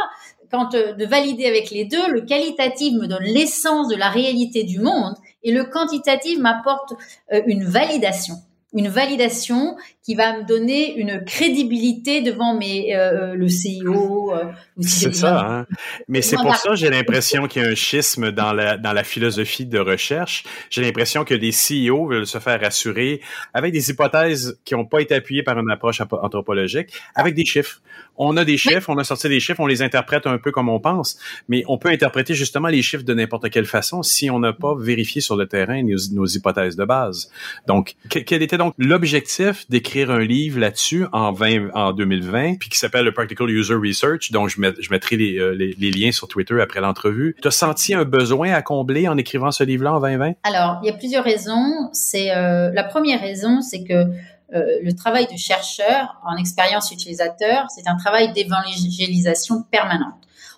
euh, de valider avec les deux, le qualitatif me donne l'essence de la réalité du monde et le quantitatif m'apporte euh, une validation une validation qui va me donner une crédibilité devant mes euh, le CEO. Euh, c'est ça. Hein? Mais c'est pour ça j'ai l'impression qu'il y a un schisme dans la dans la philosophie de recherche. J'ai l'impression que les CEO veulent se faire rassurer avec des hypothèses qui n'ont pas été appuyées par une approche anthropologique, avec des chiffres. On a des chiffres, on a sorti des chiffres, on les interprète un peu comme on pense, mais on peut interpréter justement les chiffres de n'importe quelle façon si on n'a pas vérifié sur le terrain nos, nos hypothèses de base. Donc, quel était donc l'objectif d'écrire un livre là-dessus en 20, en 2020, puis qui s'appelle le Practical User Research, dont je, mettrai les, euh, les, liens sur Twitter après l'entrevue. Tu as senti un besoin à combler en écrivant ce livre-là en 2020? Alors, il y a plusieurs raisons. C'est euh, la première raison, c'est que euh, le travail de chercheur en expérience utilisateur, c'est un travail d'évangélisation permanente.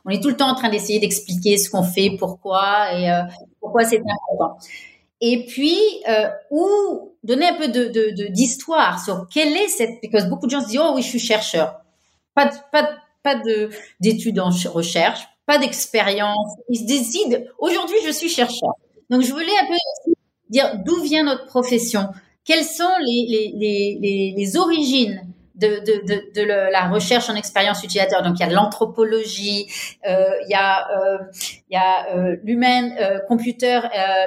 On est tout le temps en train d'essayer d'expliquer ce qu'on fait, pourquoi et pourquoi c'est important. Et puis, euh, ou donner un peu de, d'histoire sur quelle est cette... Parce que beaucoup de gens se disent, oh oui, je suis chercheur. Pas, de, pas, pas de, d'études en recherche, pas d'expérience. Ils se décident, aujourd'hui, je suis chercheur. Donc, je voulais un peu dire d'où vient notre profession. Quelles sont les, les, les, les origines de, de, de, de, la recherche en expérience utilisateur. Donc, il y a l'anthropologie, euh, il y a, euh, il y a euh, l'humain computer,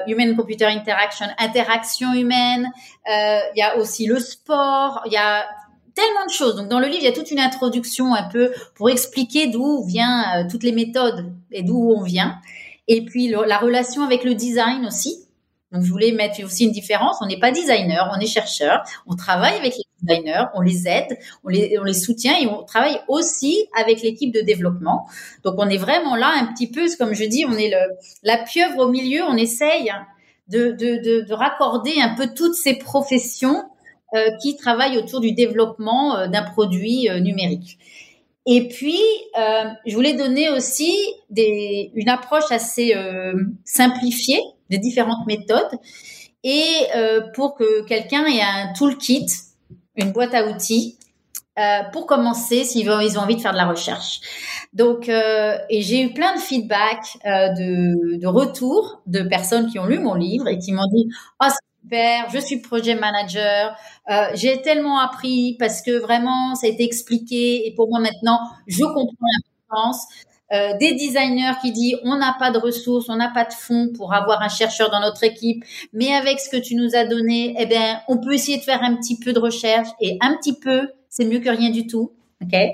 human computer interaction, interaction humaine. il y a aussi le sport. Il y a tellement de choses. Donc, dans le livre, il y a toute une introduction un peu pour expliquer d'où vient toutes les méthodes et d'où on vient. Et puis, la relation avec le design aussi. Donc, je voulais mettre aussi une différence. On n'est pas designer, on est chercheur. On travaille avec les on les aide, on les, soutient et on travaille aussi avec l'équipe de développement. Donc, on est vraiment là un petit peu, comme je dis, on est le, la pieuvre au milieu. On essaye de, de, de, de raccorder un peu toutes ces professions euh, qui travaillent autour du développement euh, d'un produit euh, numérique. Et puis, je voulais donner aussi une approche assez simplifiée des différentes méthodes et pour que quelqu'un ait un toolkit, une boîte à outils euh, pour commencer s'ils ils ont envie de faire de la recherche. Donc, euh, et j'ai eu plein de feedback, euh, de, de retours de personnes qui ont lu mon livre et qui m'ont dit « Oh, super, je suis project manager, j'ai tellement appris parce que vraiment, ça a été expliqué et pour moi maintenant, je comprends l'importance. Euh, des designers qui disent on n'a pas de ressources, on n'a pas de fonds pour avoir un chercheur dans notre équipe, mais avec ce que tu nous as donné, eh bien, on peut essayer de faire un petit peu de recherche et un petit peu, c'est mieux que rien du tout. Ok? Euh,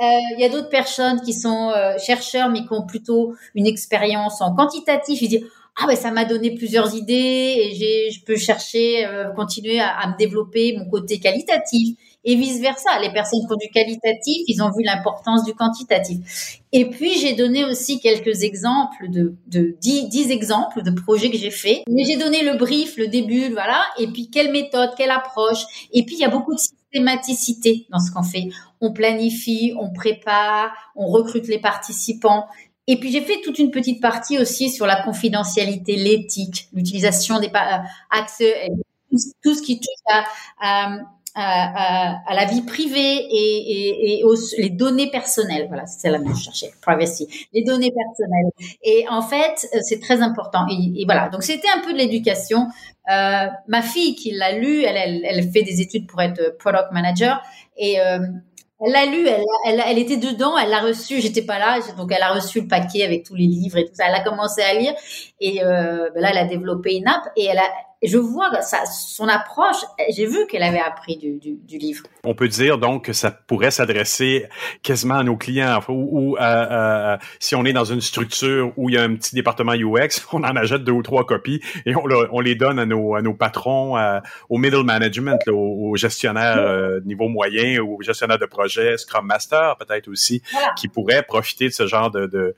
il y a d'autres personnes qui sont euh, chercheurs mais qui ont plutôt une expérience en quantitatif. Ils disent ah ben ça m'a donné plusieurs idées et j'ai je peux chercher continuer à, à me développer mon côté qualitatif et vice versa. Les personnes qui ont du qualitatif, ils ont vu l'importance du quantitatif. Et puis j'ai donné aussi quelques exemples de, de 10, exemples de projets que j'ai faits. Mais j'ai donné le brief, le début, voilà. Et puis quelle méthode, quelle approche. Et puis il y a beaucoup de systématicité dans ce qu'on fait. On planifie, on prépare, on recrute les participants. Et puis j'ai fait toute une petite partie aussi sur la confidentialité, l'éthique, l'utilisation des euh, accès, tout ce qui touche à à, à, la vie privée et, aux, les données personnelles. Voilà, c'est même que je cherchais, privacy. Les données personnelles. Et en fait, euh, c'est très important. Et, voilà, donc c'était un peu de l'éducation. Euh, ma fille qui l'a lu, elle, fait des études pour être product manager et euh, elle l'a lu, elle, était dedans, elle l'a reçu, j'étais pas là, donc elle a reçu le paquet avec tous les livres et tout ça. Elle a commencé à lire et euh, ben là, elle a développé une app et elle a, et je vois ça, son approche, j'ai vu qu'elle avait appris du, du, du, livre. On peut dire donc que ça pourrait s'adresser quasiment à nos clients, ou, ou si on est dans une structure où il y a un petit département UX, on en achète deux ou trois copies et on, on les donne à nos, à nos patrons, au middle management, aux, gestionnaires euh, niveau moyen, aux gestionnaires de projet, Scrum Master peut-être aussi, qui pourraient profiter de ce genre de, de,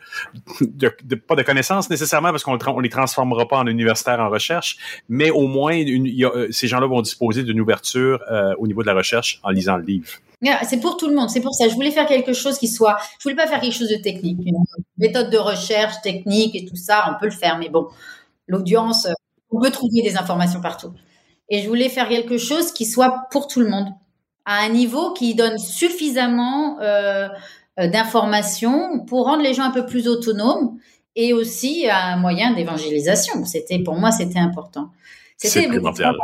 de, pas de connaissances nécessairement parce qu'on on les transformera pas en universitaires en recherche, mais au moins euh, ces gens-là vont disposer d'une ouverture euh, au niveau de la recherche en lisant le livre. C'est pour tout le monde, c'est pour ça. Je voulais faire quelque chose qui soit, je voulais pas faire quelque chose de technique, une méthode de recherche technique et tout ça, on peut le faire, mais bon, l'audience, on peut trouver des informations partout. Et je voulais faire quelque chose qui soit pour tout le monde, à un niveau qui donne suffisamment euh, euh, d'informations pour rendre les gens un peu plus autonomes et aussi un moyen d'évangélisation. C'était pour moi, c'était important. C'est primordial.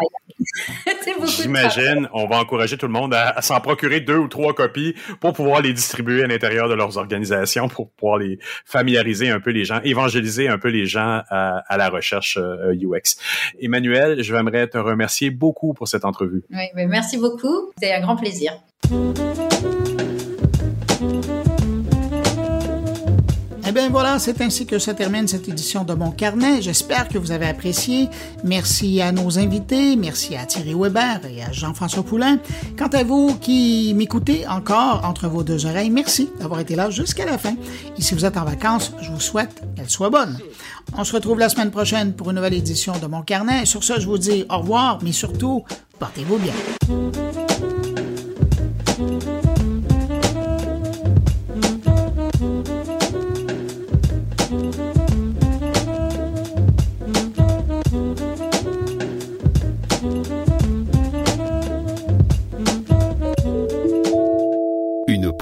J'imagine, on va encourager tout le monde à, s'en procurer deux ou trois copies pour pouvoir les distribuer à l'intérieur de leurs organisations, pour pouvoir les familiariser un peu les gens, évangéliser un peu les gens à, la recherche UX. Euh, Emmanuel, je voudrais te remercier beaucoup pour cette entrevue. Oui, merci beaucoup. C'était un grand plaisir. Bien voilà, c'est ainsi que se termine cette édition de Mon Carnet. J'espère que vous avez apprécié. Merci à nos invités, merci à Thierry Weber et à Jean-François Poulain. Quant à vous qui m'écoutez encore entre vos deux oreilles, merci d'avoir été là jusqu'à la fin. Et si vous êtes en vacances, je vous souhaite qu'elle soit bonne. On se retrouve la semaine prochaine pour une nouvelle édition de Mon Carnet. Sur ce, je vous dis au revoir, mais surtout, portez-vous bien.